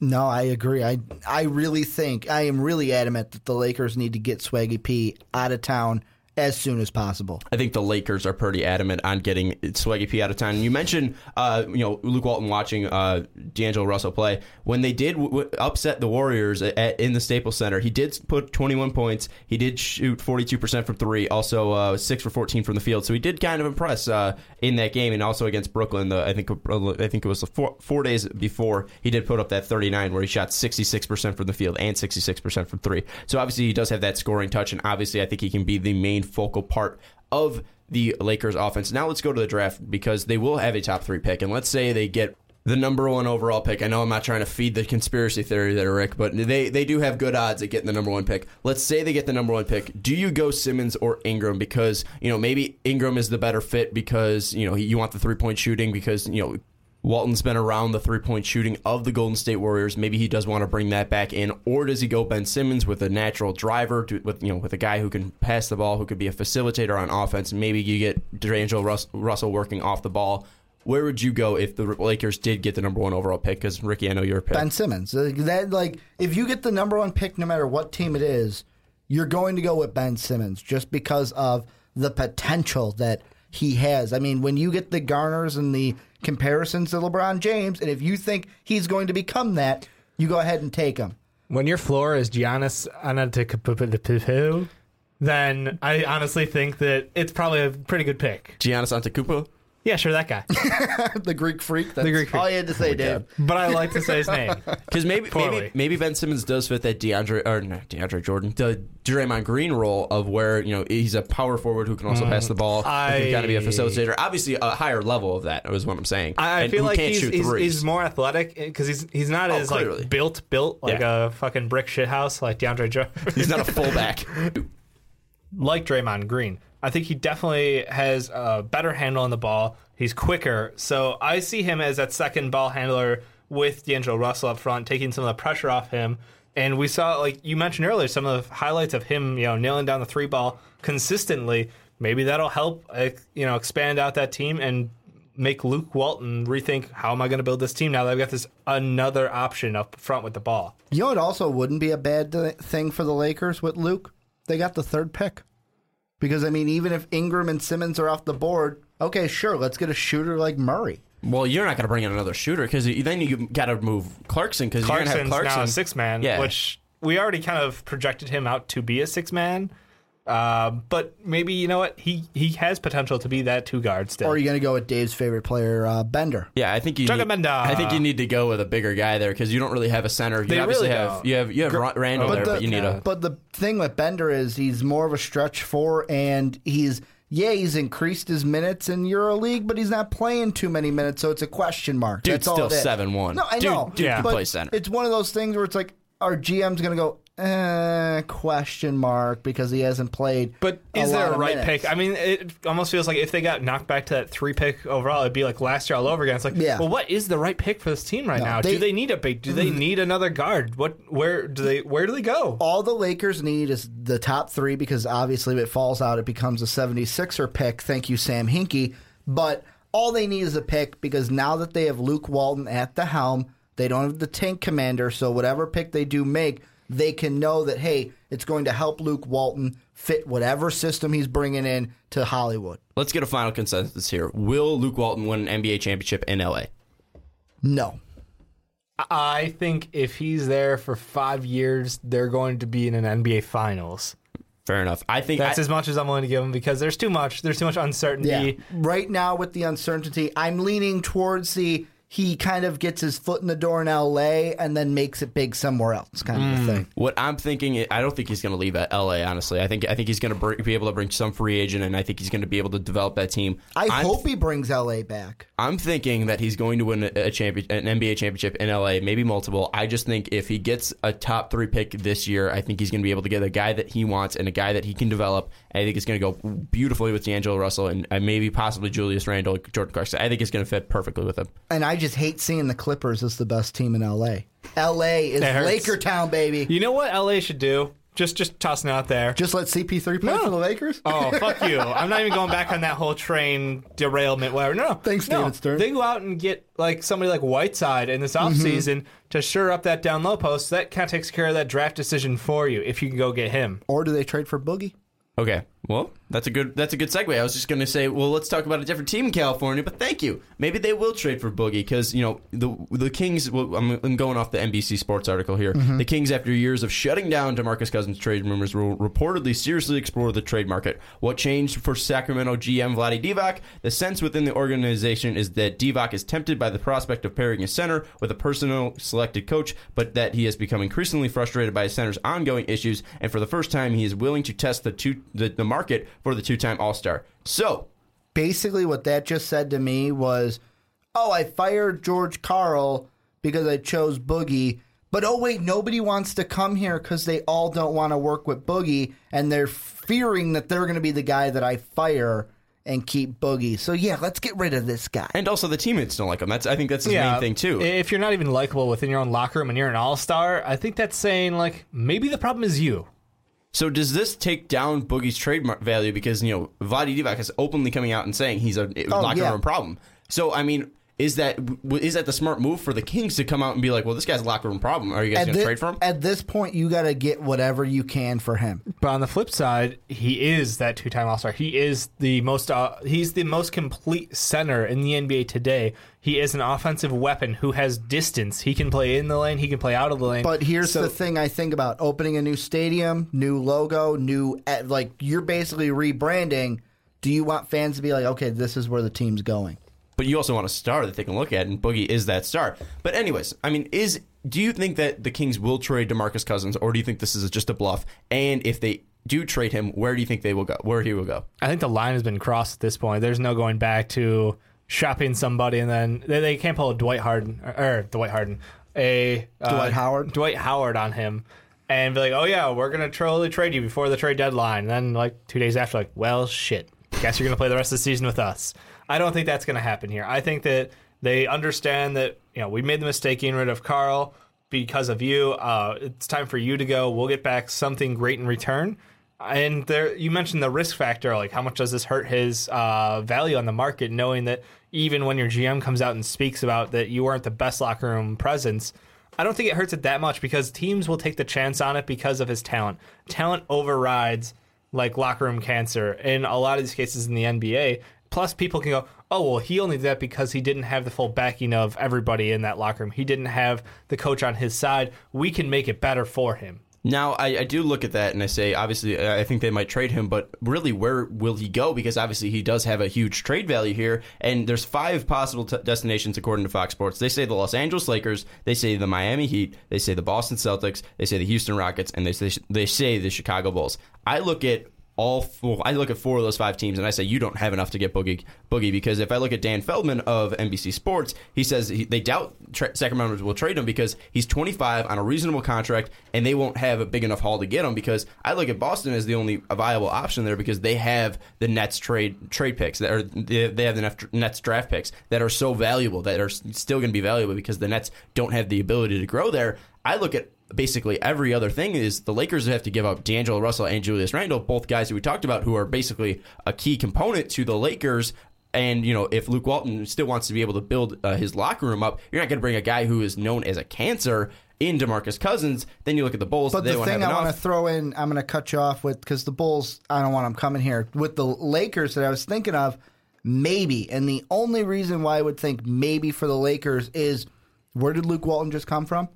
No, I agree. I I really think I am really adamant that the Lakers need to get Swaggy P out of town as soon as possible. I think the Lakers are pretty adamant on getting Swaggy P out of town. You mentioned, uh, you know, Luke Walton watching uh, D'Angelo Russell play. When they did w- upset the Warriors at, in the Staples Center, he did put 21 points. He did shoot 42% from three, also uh, 6 for 14 from the field. So he did kind of impress uh, in that game and also against Brooklyn. The, I think I think it was four, four days before he did put up that 39 where he shot 66% from the field and 66% from three. So obviously he does have that scoring touch, and obviously I think he can be the main focal part of the Lakers offense. Now let's go to the draft because they will have a top three pick. And let's say they get the number one overall pick. I know I'm not trying to feed the conspiracy theory there, Rick, but they, they do have good odds at getting the number one pick. Let's say they get the number one pick. Do you go Simmons or Ingram? Because, you know, maybe Ingram is the better fit because, you know, you want the three point shooting because, you know, Walton's been around the three point shooting of the Golden State Warriors. Maybe he does want to bring that back in, or does he go Ben Simmons with a natural driver, to, with you know, with a guy who can pass the ball, who could be a facilitator on offense? Maybe you get D'Angelo Rus- Russell working off the ball. Where would you go if the Lakers did get the number one overall pick? Because Ricky, I know you're a pick. Ben Simmons. That like if you get the number one pick, no matter what team it is, you're going to go with Ben Simmons just because of the potential that he has. I mean, when you get the Garners and the comparisons to LeBron James, and if you think he's going to become that, you go ahead and take him. When your floor is Giannis Antetokounmpo, then I honestly think that it's probably a pretty good pick. Giannis Antetokounmpo. Yeah, sure, that guy. [LAUGHS] the Greek freak. That's Greek freak. all you had to say, oh Dave. but I like to say his name. [LAUGHS] Because maybe, Poorly. maybe maybe Ben Simmons does fit that DeAndre or not DeAndre Jordan, the Draymond Green role of where you know he's a power forward who can also pass the mm. ball, who I- can kind of be a facilitator. Obviously, a higher level of that is what I'm saying. I, I And feel who like can't he's, shoot he's, threes. he's more athletic eh, because he's he's not Oh, as clearly. like built built like Yeah. a fucking brick shit house like DeAndre Jordan. He's not a [LAUGHS] fullback. like Draymond Green. I think he definitely has a better handle on the ball. He's quicker, so I see him as that second ball handler with D'Angelo Russell up front, taking some of the pressure off him. And we saw, like you mentioned earlier, some of the highlights of him, you know, nailing down the three ball consistently. Maybe that'll help, you know, expand out that team and make Luke Walton rethink how am I going to build this team now that I've got this another option up front with the ball. You know, it also wouldn't be a bad thing for the Lakers with Luke. They got the third pick. Because I mean, even if Ingram and Simmons are off the board, okay, sure, let's get a shooter like Murray. well, you're not going to bring in another shooter because then you got to move Clarkson because you're going to have Clarkson's Clarkson now a six man, Yeah. which we already kind of projected him out to be a six man. Uh, but maybe you know what he he has potential to be that two guard still. Or are you going to go with Dave's favorite player, uh, Bender? Yeah, I think you. Need, Bender. I think you need to go with a bigger guy there because you don't really have a center. You They obviously really have don't. you have you have Ra- Randle there, but you need a. But the thing with Bender is he's more of a stretch four, and he's yeah, he's increased his minutes in EuroLeague, but he's not playing too many minutes, so it's a question mark. Dude's That's all still it is. 7'1". No, I Dude- know. dude can but play center. It's one of those things where it's like our GM's going to go eh, question mark because he hasn't played. But is there a right minutes. pick? I mean, it almost feels like if they got knocked back to that three pick overall, it'd be like last year all over again. It's like, Yeah. well, what is the right pick for this team right No, now? they- do they need a big? Do they need another guard? What? Where do they? Where do they go? all the Lakers need is the top three because obviously if it falls out, it becomes a 76er pick. Thank you, Sam Hinkie. But all they need is a pick because now that they have Luke Walton at the helm, they don't have the tank commander. So whatever pick they do make, they can know that, hey, it's going to help Luke Walton fit whatever system he's bringing in to Hollywood. Let's get a final consensus here. Will Luke Walton win an NBA championship in LA? No. I think if he's there for five years, they're going to be in an NBA Finals. Fair enough. I think That's I- as much as I'm willing to give him because there's too much. There's too much uncertainty. Yeah. Right now, with the uncertainty, I'm leaning towards the he kind of gets his foot in the door in LA and then makes it big somewhere else kind of a hmm. thing. What I'm thinking, I don't think he's going to leave at LA. Honestly, I think I think he's going to be able to bring some free agent, and I think he's going to be able to develop that team. I I'm, hope he brings LA back. I'm thinking that he's going to win a, a champion, an NBA championship in LA, maybe multiple. I just think if he gets a top three pick this year, I think he's going to be able to get a guy that he wants and a guy that he can develop. I think it's going to go beautifully with D'Angelo Russell and, and maybe possibly Julius Randle, Jordan Clarkson. I think it's going to fit perfectly with him. And I just hate seeing the Clippers as the best team in LA. LA is That. Laker town, baby. You know what LA should do? Just just tossing it out there. Just let CP3 play No. for the Lakers? Oh [LAUGHS] fuck you! I'm not even going back on that whole train derailment. Whatever. No, no. Thanks, no. David Stern. They go out and get like somebody like Whiteside in this Mm-hmm. to sure up that down low post. That kind of takes care of that draft decision for you if you can go get him. Or do they trade for Boogie? Okay, well, that's a good that's a good segue. I was just going to say, well, let's talk about a different team in California, but thank you. Maybe they will trade for Boogie because you know the the Kings. Well, I'm, I'm going off the NBC Sports article here. Mm-hmm. The Kings, after years of shutting down DeMarcus Cousins trade rumors, will reportedly seriously explore the trade market. What changed for Sacramento GM Vlade Divac? The sense within the organization is that Divac is tempted by the prospect of pairing a center with a personal selected coach, but that he has become increasingly frustrated by his center's ongoing issues, and for the first time, he is willing to test the two the, the market for the two-time All-Star. So, Basically, what that just said to me was, oh, I fired George Karl because I chose Boogie. But oh, wait, nobody wants to come here because they all don't want to work with Boogie. And they're fearing that they're going to be the guy that I fire and keep Boogie. So, yeah, let's get rid of this guy. and also the teammates don't like him. That's I think that's his main thing too. If you're not even likable within your own locker room and you're an all star, I think that's saying like maybe the problem is you. So does this take down Boogie's trademark value because you know Vlade Divac is openly coming out and saying he's a locker Oh, yeah. room problem? So I mean, is that w- is that the smart move for the Kings to come out and be like, well, this guy's a locker room problem? Are you guys going to trade for him? at this point, you got to get whatever you can for him. But on the flip side, he is that two-time All-Star. He is the most uh, he's the most complete center in the NBA today. He is an offensive weapon who has distance. He can play in the lane, he can play out of the lane. But here's So- the thing I think about opening a new stadium, new logo, new like you're basically rebranding. do you want fans to be like, okay, this is where the team's going? But you also want a star that they can look at, and Boogie is that star. But anyways, I mean, is do you think that the Kings will trade DeMarcus Cousins, or do you think this is just a bluff? And if they do trade him, where do you think they will go? Where he will go? I think the line has been crossed at this point. There's no going back to shopping somebody and then they, they can't pull a Dwight Harden or, or Dwight Harden, a uh, Dwight Howard? Dwight Howard on him, and be like, oh yeah, we're gonna totally trade you before the trade deadline. And then like two days after, like, well, shit, guess you're gonna play the rest of the season with us. I don't think that's gonna happen here. I think that they understand that you know we made the mistake getting rid of Karl because of you. Uh, it's time for you to go. We'll get back something great in return. And there, you mentioned the risk factor. Like, how much does this hurt his uh, value on the market? Knowing that even when your GM comes out and speaks about that you weren't the best locker room presence, I don't think it hurts it that much because teams will take the chance on it because of his talent. Talent overrides like locker room cancer in a lot of these cases in the NBA. Plus, people can go, oh, well, he only did that because he didn't have the full backing of everybody in that locker room. He didn't have the coach on his side. We can make it better for him. Now, I, I do look at that and I say, obviously, I think they might trade him, but really, where will he go? Because obviously, he does have a huge trade value here, and there's five possible t- destinations according to Fox Sports. They say the Los Angeles Lakers, they say the Miami Heat, they say the Boston Celtics, they say the Houston Rockets, and they say, they say the Chicago Bulls. I look at all four, I look at four of those five teams and I say you don't have enough to get Boogie Boogie because if I look at Dan Feldman of NBC Sports, he says he, they doubt tra- Sacramento will trade him because he's 25 on a reasonable contract and they won't have a big enough haul to get him because I look at Boston as the only viable option there because they have the Nets trade trade picks that are they have the Nets draft picks that are so valuable that are still going to be valuable because the Nets don't have the ability to grow there. I look at basically every other thing is the Lakers have to give up D'Angelo Russell and Julius Randle, both guys who we talked about who are basically a key component to the Lakers. And you know, if Luke Walton still wants to be able to build uh, his locker room up, you're not going to bring a guy who is known as a cancer in DeMarcus Cousins. Then you look at the Bulls. But the thing I want to throw in, I'm going to cut you off with because the Bulls. I don't want them coming here with the Lakers that I was thinking of. Maybe, and the only reason why I would think maybe for the Lakers is where did Luke Walton just come from?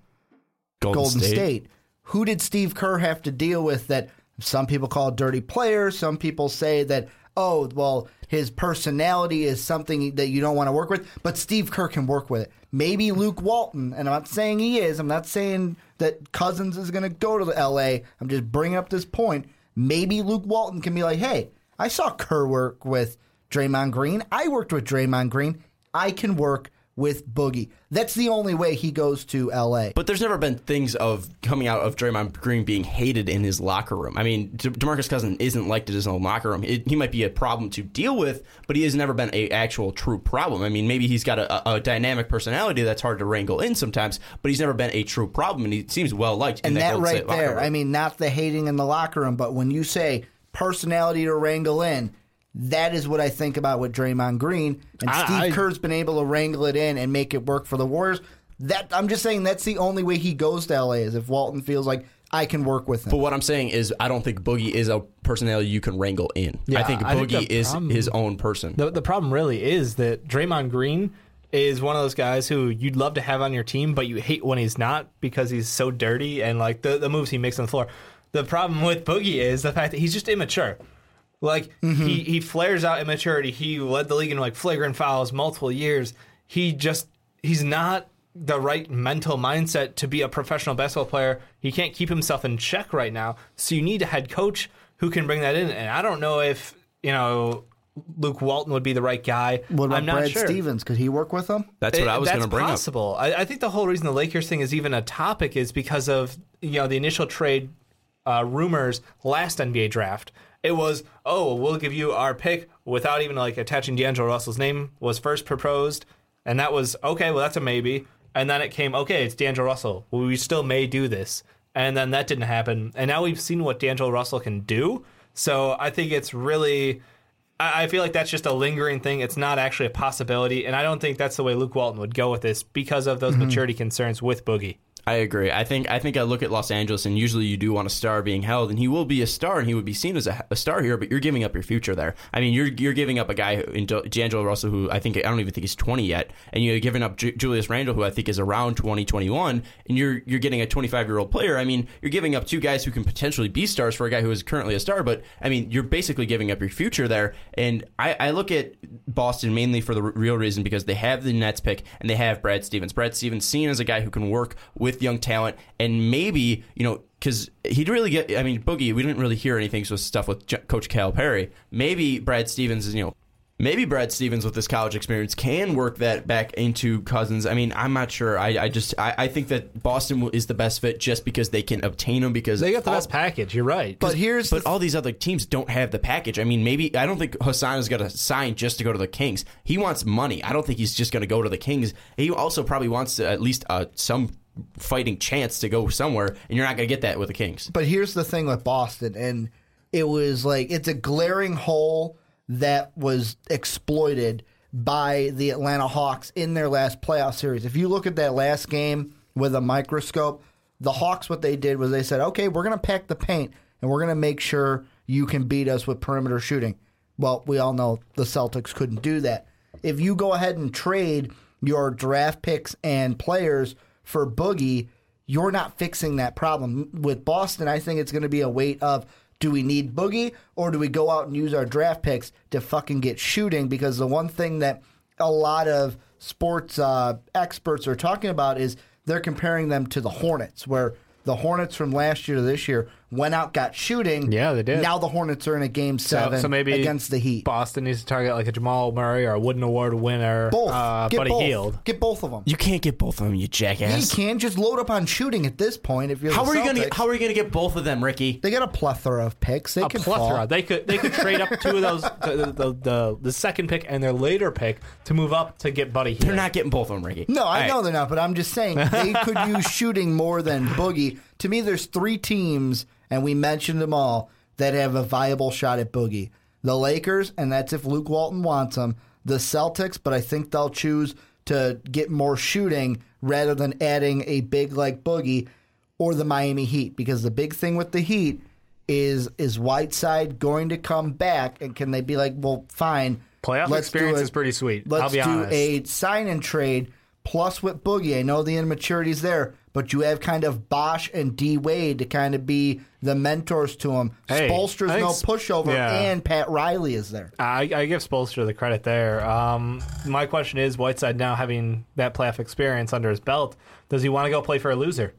Golden State. Who did Steve Kerr have to deal with that some people call dirty player? Some people say that, oh, well, his personality is something that you don't want to work with, but Steve Kerr can work with it. Maybe Luke Walton, and I'm not saying he is, I'm not saying that Cousins is going to go to the LA. I'm just bringing up this point. Maybe Luke Walton can be like, hey, I saw Kerr work with Draymond Green. I worked with Draymond Green. I can work with Boogie. That's the only way he goes to LA. But there's never been things of coming out of Draymond Green being hated in his locker room. I mean, De- DeMarcus Cousins isn't liked in his own locker room. It, he might be a problem to deal with, but he has never been a actual true problem. I mean, maybe he's got a, a dynamic personality that's hard to wrangle in sometimes, but he's never been a true problem, and he seems well liked. in and that Golden right there. I mean, not the hating in the locker room, but when you say personality to wrangle in, that is what I think about with Draymond Green. And I- Steve I- Kerr's been able to wrangle it in and make it work for the Warriors. That I'm just saying that's the only way he goes to LA is if Walton feels like I can work with him. But what I'm saying is, I don't think Boogie is a personality you can wrangle in. I Yeah, think I think Boogie the is problem- his own person. The, the problem really is that Draymond Green is one of those guys who you'd love to have on your team, but you hate when he's not because he's so dirty and like the, the moves he makes on the floor. The problem with Boogie is the fact that he's just immature. Like he, he flares out immaturity. He led the league in like flagrant fouls multiple years. He just he's not the right mental mindset to be a professional basketball player. He can't keep himself in check right now. So you need a head coach who can bring that in. And I don't know if you know Luke Walton would be the right guy. what about I'm not Brad sure. Stevens? Could he work with him? That's what It- I was going to bring up. possible. I, I think the whole reason the Lakers thing is even a topic is because of you know the initial trade uh, rumors last NBA draft. It was oh we'll give you our pick without even like attaching D'Angelo Russell's name was first proposed, and that was okay. Well, that's a maybe. And then it came okay, it's D'Angelo Russell. Well, we still may do this, and then that didn't happen. And now we've seen what D'Angelo Russell can do. So I think it's really. I I feel like that's just a lingering thing. It's not actually a possibility, and I don't think that's the way Luke Walton would go with this because of those mm-hmm. maturity concerns with Boogie. I agree. I think I think I look at Los Angeles, and usually you do want a star being held, and he will be a star, and he would be seen as a, a star here. But you're giving up your future there. I mean, you're you're giving up a guy who- in D'Angelo Russell, who I think I don't even think he's 20 yet, and you're giving up Ju- Julius Randle, who I think is around 20, 21, and you're you're getting a 25 year old player. I mean, you're giving up two guys who can potentially be stars for a guy who is currently a star. But I mean, you're basically giving up your future there. And I, I look at Boston mainly for the r- real reason because they have the Nets pick and they have Brad Stevens. Brad Stevens seen as a guy who can work with young talent and maybe you know because he'd really get. I mean, Boogie. We didn't really hear anything so stuff with J- Coach Calipari. Maybe Brad Stevens is you know. Maybe Brad Stevens with this college experience can work that back into Cousins. I mean, I'm not sure. I, I just I, I think that Boston is the best fit just because they can obtain him because They got the all- best package. You're right. But here's but the all these other teams don't have the package. I mean, maybe I don't think Hassan is going to sign just to go to the Kings. He wants money. I don't think he's just going to go to the Kings. He also probably wants to, at least uh, some fighting chance to go somewhere, and you're not going to get that with the Kings. But here's the thing with Boston, and it was like it's a glaring hole that was exploited by the Atlanta Hawks in their last playoff series. If you look at that last game with a microscope, the Hawks what they did was they said, "Okay, we're going to pack the paint and we're going to make sure you can beat us with perimeter shooting." Well, we all know the Celtics couldn't do that. If you go ahead and trade your draft picks and players for Boogie, you're not fixing that problem. With Boston, I think it's going to be a weight of do we need Boogie or do we go out and use our draft picks to fucking get shooting? Because the one thing that a lot of sports uh, experts are talking about is they're comparing them to the Hornets, where the Hornets from last year to this year went out, got shooting. Yeah, they did. Now the Hornets are in a game seven so maybe against the Heat. Boston needs to target like a Jamal Murray or a Wooden Award winner, both. uh, get Buddy both. Hield. Get both of them. You can't get both of them, you jackass. you jackass. can just load up on shooting at this point. If you're how the are you going to Celtics. How are you going to get both of them, Ricky? They got a plethora of picks. They a can plethora. fall. They could they could trade up two of those [LAUGHS] the, the, the the second pick and their later pick to move up to get Buddy Hield. They're not getting both of them, Ricky. No, I All right. know they're not, but I'm just saying they could [LAUGHS] use shooting more than Boogie. To me, there's three teams, and we mentioned them all, that have a viable shot at Boogie. The Lakers, and that's if Luke Walton wants them. The Celtics, but I think they'll choose to get more shooting rather than adding a big like Boogie, or the Miami Heat, because the big thing with the Heat is is Whiteside going to come back, and can they be like, well, fine, Playoff let's experience is pretty sweet. Let's I'll be do honest. a sign and trade plus with Boogie. I know the immaturity's there, but you have kind of Bosh and D Wade to kind of be the mentors to him. Hey, Spoelstra's no pushover, yeah. and Pat Riley is there. I, I give Spolster the credit there. Um, my question is, Whiteside now having that playoff experience under his belt, does he want to go play for a loser?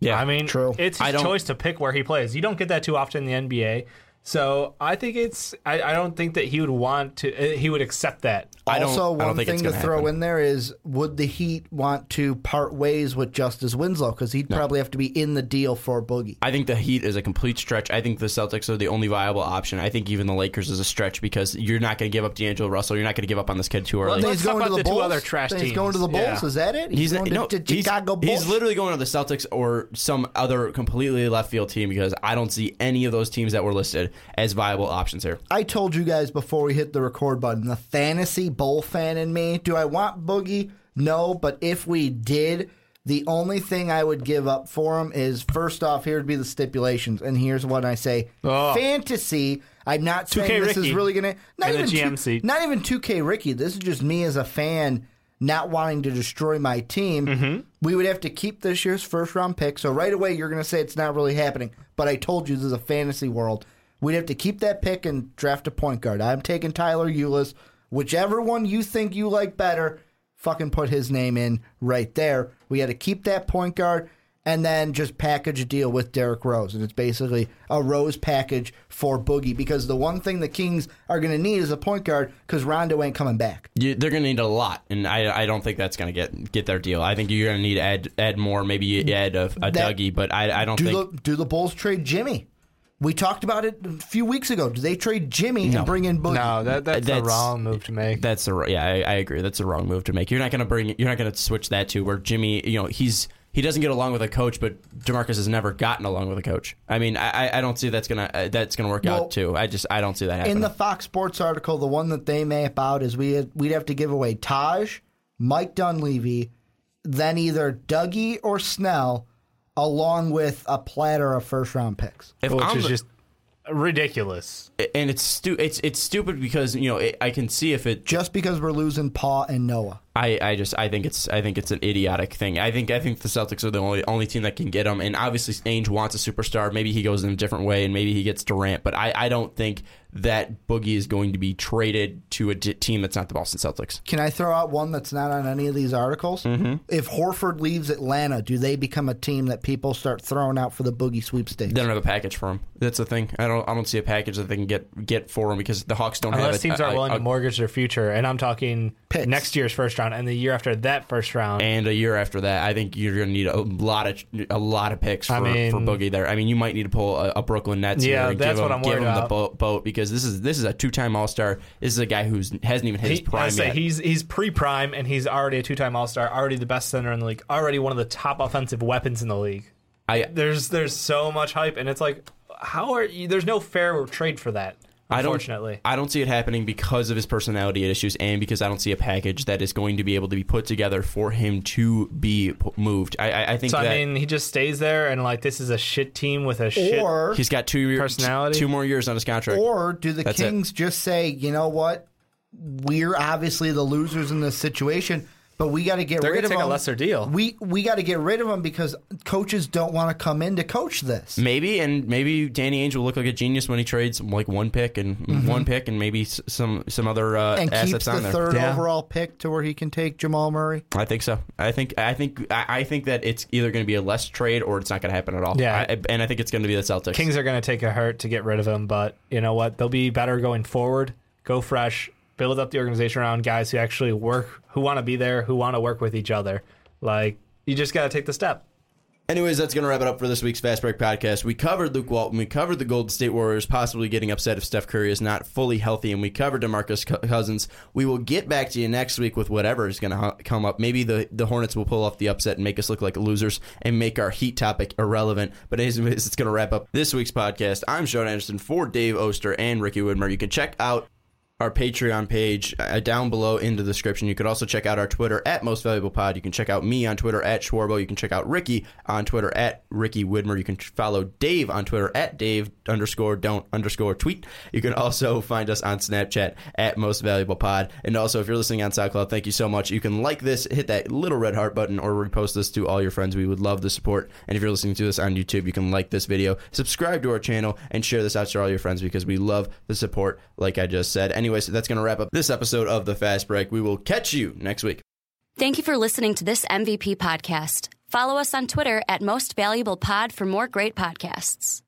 Yeah, I mean, True. it's I his don't- choice to pick where he plays. You don't get that too often in the NBA. So I think it's. I, I don't think that he would want to. Uh, he would accept that. I don't- also, I don't one think it's thing to gonna throw happen. in there is would the Heat want to part ways with Justice Winslow? Because he'd probably have to be in the deal for Boogie. I think the Heat is a complete stretch. I think the Celtics are the only viable option. I think even the Lakers is a stretch because you're not going to give up D'Angelo Russell. You're not going to give up on this kid too early. Then let's he's talk going to about the, the two Bulls. other trash Then He's teams. going to the Bulls. Yeah. Is that it? He's, He's going no, to, to he's, Chicago Bulls. he's literally going to the Celtics or some other completely left field team because I don't see any of those teams that were listed as viable options here. I told you guys before we hit the record button, the fantasy bowl fan in me. Do I want Boogie? No, but if we did, the only thing I would give up for him is first off, here would be the stipulations, and here's what I say: Oh. fantasy. I'm not saying 2K this is really gonna not in even GM two- seat. not even 2K Ricky. This is just me as a fan not wanting to destroy my team. Mm-hmm. We would have to keep this year's first round pick. So right away, you're going to say it's not really happening. But I told you this is a fantasy world. We'd have to keep that pick and draft a point guard. I'm taking Tyler Ulis. Whichever one you think you like better, fucking put his name in right there. We had to keep that point guard and then just package a deal with Derrick Rose. And it's basically a Rose package for Boogie because the one thing the Kings are going to need is a point guard because Rondo ain't coming back. You, they're going to need a lot, and I, I don't think that's going to get get their deal. I think you're going to need to add add more, maybe you add a, a That- Dougie, but I, I don't Do think. the do the Bulls trade Jimmy? We talked about it a few weeks ago. Do they trade Jimmy and bring in Boogie? No, that, that's, That's- a wrong move to make. That's the yeah, I, I agree. That's the wrong move to make. You're not going to bring. You're not going to switch that to where Jimmy. You know, he's he doesn't get along with a coach, but DeMarcus has never gotten along with a coach. I mean, I I- I don't see that's gonna uh, that's gonna work Well, out too. I just I don't see that happening. In the Fox Sports article, the one that they map out is we had, we'd have to give away Taj, Mike Dunleavy, then either Dougie or Snell, along with a platter of first round picks. If which I'm is the- just ridiculous. and it's stu- it's it's stupid because you know it, I can see if it Just because we're losing Pau and Noah. I, I just I think it's I think it's an idiotic thing. I think I think the Celtics are the only only team that can get him, and obviously Ainge wants a superstar. Maybe he goes in a different way, and maybe he gets Durant. But I, I don't think that Boogie is going to be traded to a d- team that's not the Boston Celtics. Can I throw out one that's not on any of these articles? Mm-hmm. If Horford leaves Atlanta, do they become a team that people start throwing out for the boogie sweepstakes? They don't have a package for him. That's the thing. I don't I don't see a package that they can get get for him because the Hawks don't have Unless a, teams a- aren't willing a- to mortgage their future, and I'm talking Picks. next year's first round and the year after that first round. and a year after that, I think you're going to need a lot of a lot of picks for, I mean- for Boogie there. I mean, you might need to pull a, a Brooklyn Nets Yeah, here and that's give what him, I'm give worried him the boat, boat because this is this is a two time All Star. This is a guy who hasn't even hit his He- prime I say yet. he's he's pre prime and he's already a two time All Star, already the best center in the league, already one of the top offensive weapons in the league. I There's there's so much hype, and it's like, how are you? There's no fair trade for that. I don't, I don't see it happening because of his personality issues and because I don't see a package that is going to be able to be put together for him to be moved. I, I, I think so that I mean, he just stays there, and like this is a shit team with a shit. or he's got two years, personality. two more years on his contract. or do the That's it. Kings just say, you know what? We're obviously the losers in this situation, but we got to get They're rid gonna of take a lesser deal. We we got to get rid of him because coaches don't want to come in to coach this. Maybe and maybe Danny Ainge will look like a genius when he trades like one pick and one pick and maybe some some other uh, Mm-hmm. and assets keeps on the there. third Yeah. overall pick to where he can take Jamal Murray. I think so. I think I think I I think that it's either going to be a less trade or it's not going to happen at all. Yeah. I, and I think it's going to be the Celtics. Kings are going to take a hurt to get rid of him, but you know what? They'll be better going forward. Go fresh, build up the organization around guys who actually work, who want to be there, who want to work with each other. Like you just got to take the step. Anyways, that's going to wrap it up for this week's Fast Break podcast. We covered Luke Walton. We covered the Golden State Warriors possibly getting upset if Steph Curry is not fully healthy, and we covered DeMarcus Cousins. We will get back to you next week with whatever is going to come up. Maybe the, the Hornets will pull off the upset and make us look like losers and make our Heat topic irrelevant. But anyways, it's going to wrap up this week's podcast. I'm Sean Anderson for Dave Oster and Ricky Widmer. You can check out our Patreon page uh, down below in the description. You could also check out our Twitter at Most Valuable Pod. You can check out me on Twitter at Schwarbo. You can check out Ricky on Twitter at Ricky Widmer. You can follow Dave on Twitter at Dave underscore don't underscore tweet. You can also [LAUGHS] find us on Snapchat at Most Valuable Pod. And also, if you're listening on SoundCloud, thank you so much. You can like this, hit that little red heart button, or repost this to all your friends. We would love the support. And if you're listening to this on YouTube, you can like this video, subscribe to our channel, and share this out to all your friends because we love the support, like I just said. Anyways, that's going to wrap up this episode of The Fast Break. We will catch you next week. Thank you for listening to this MVP podcast. Follow us on Twitter at Most Valuable Pod for more great podcasts.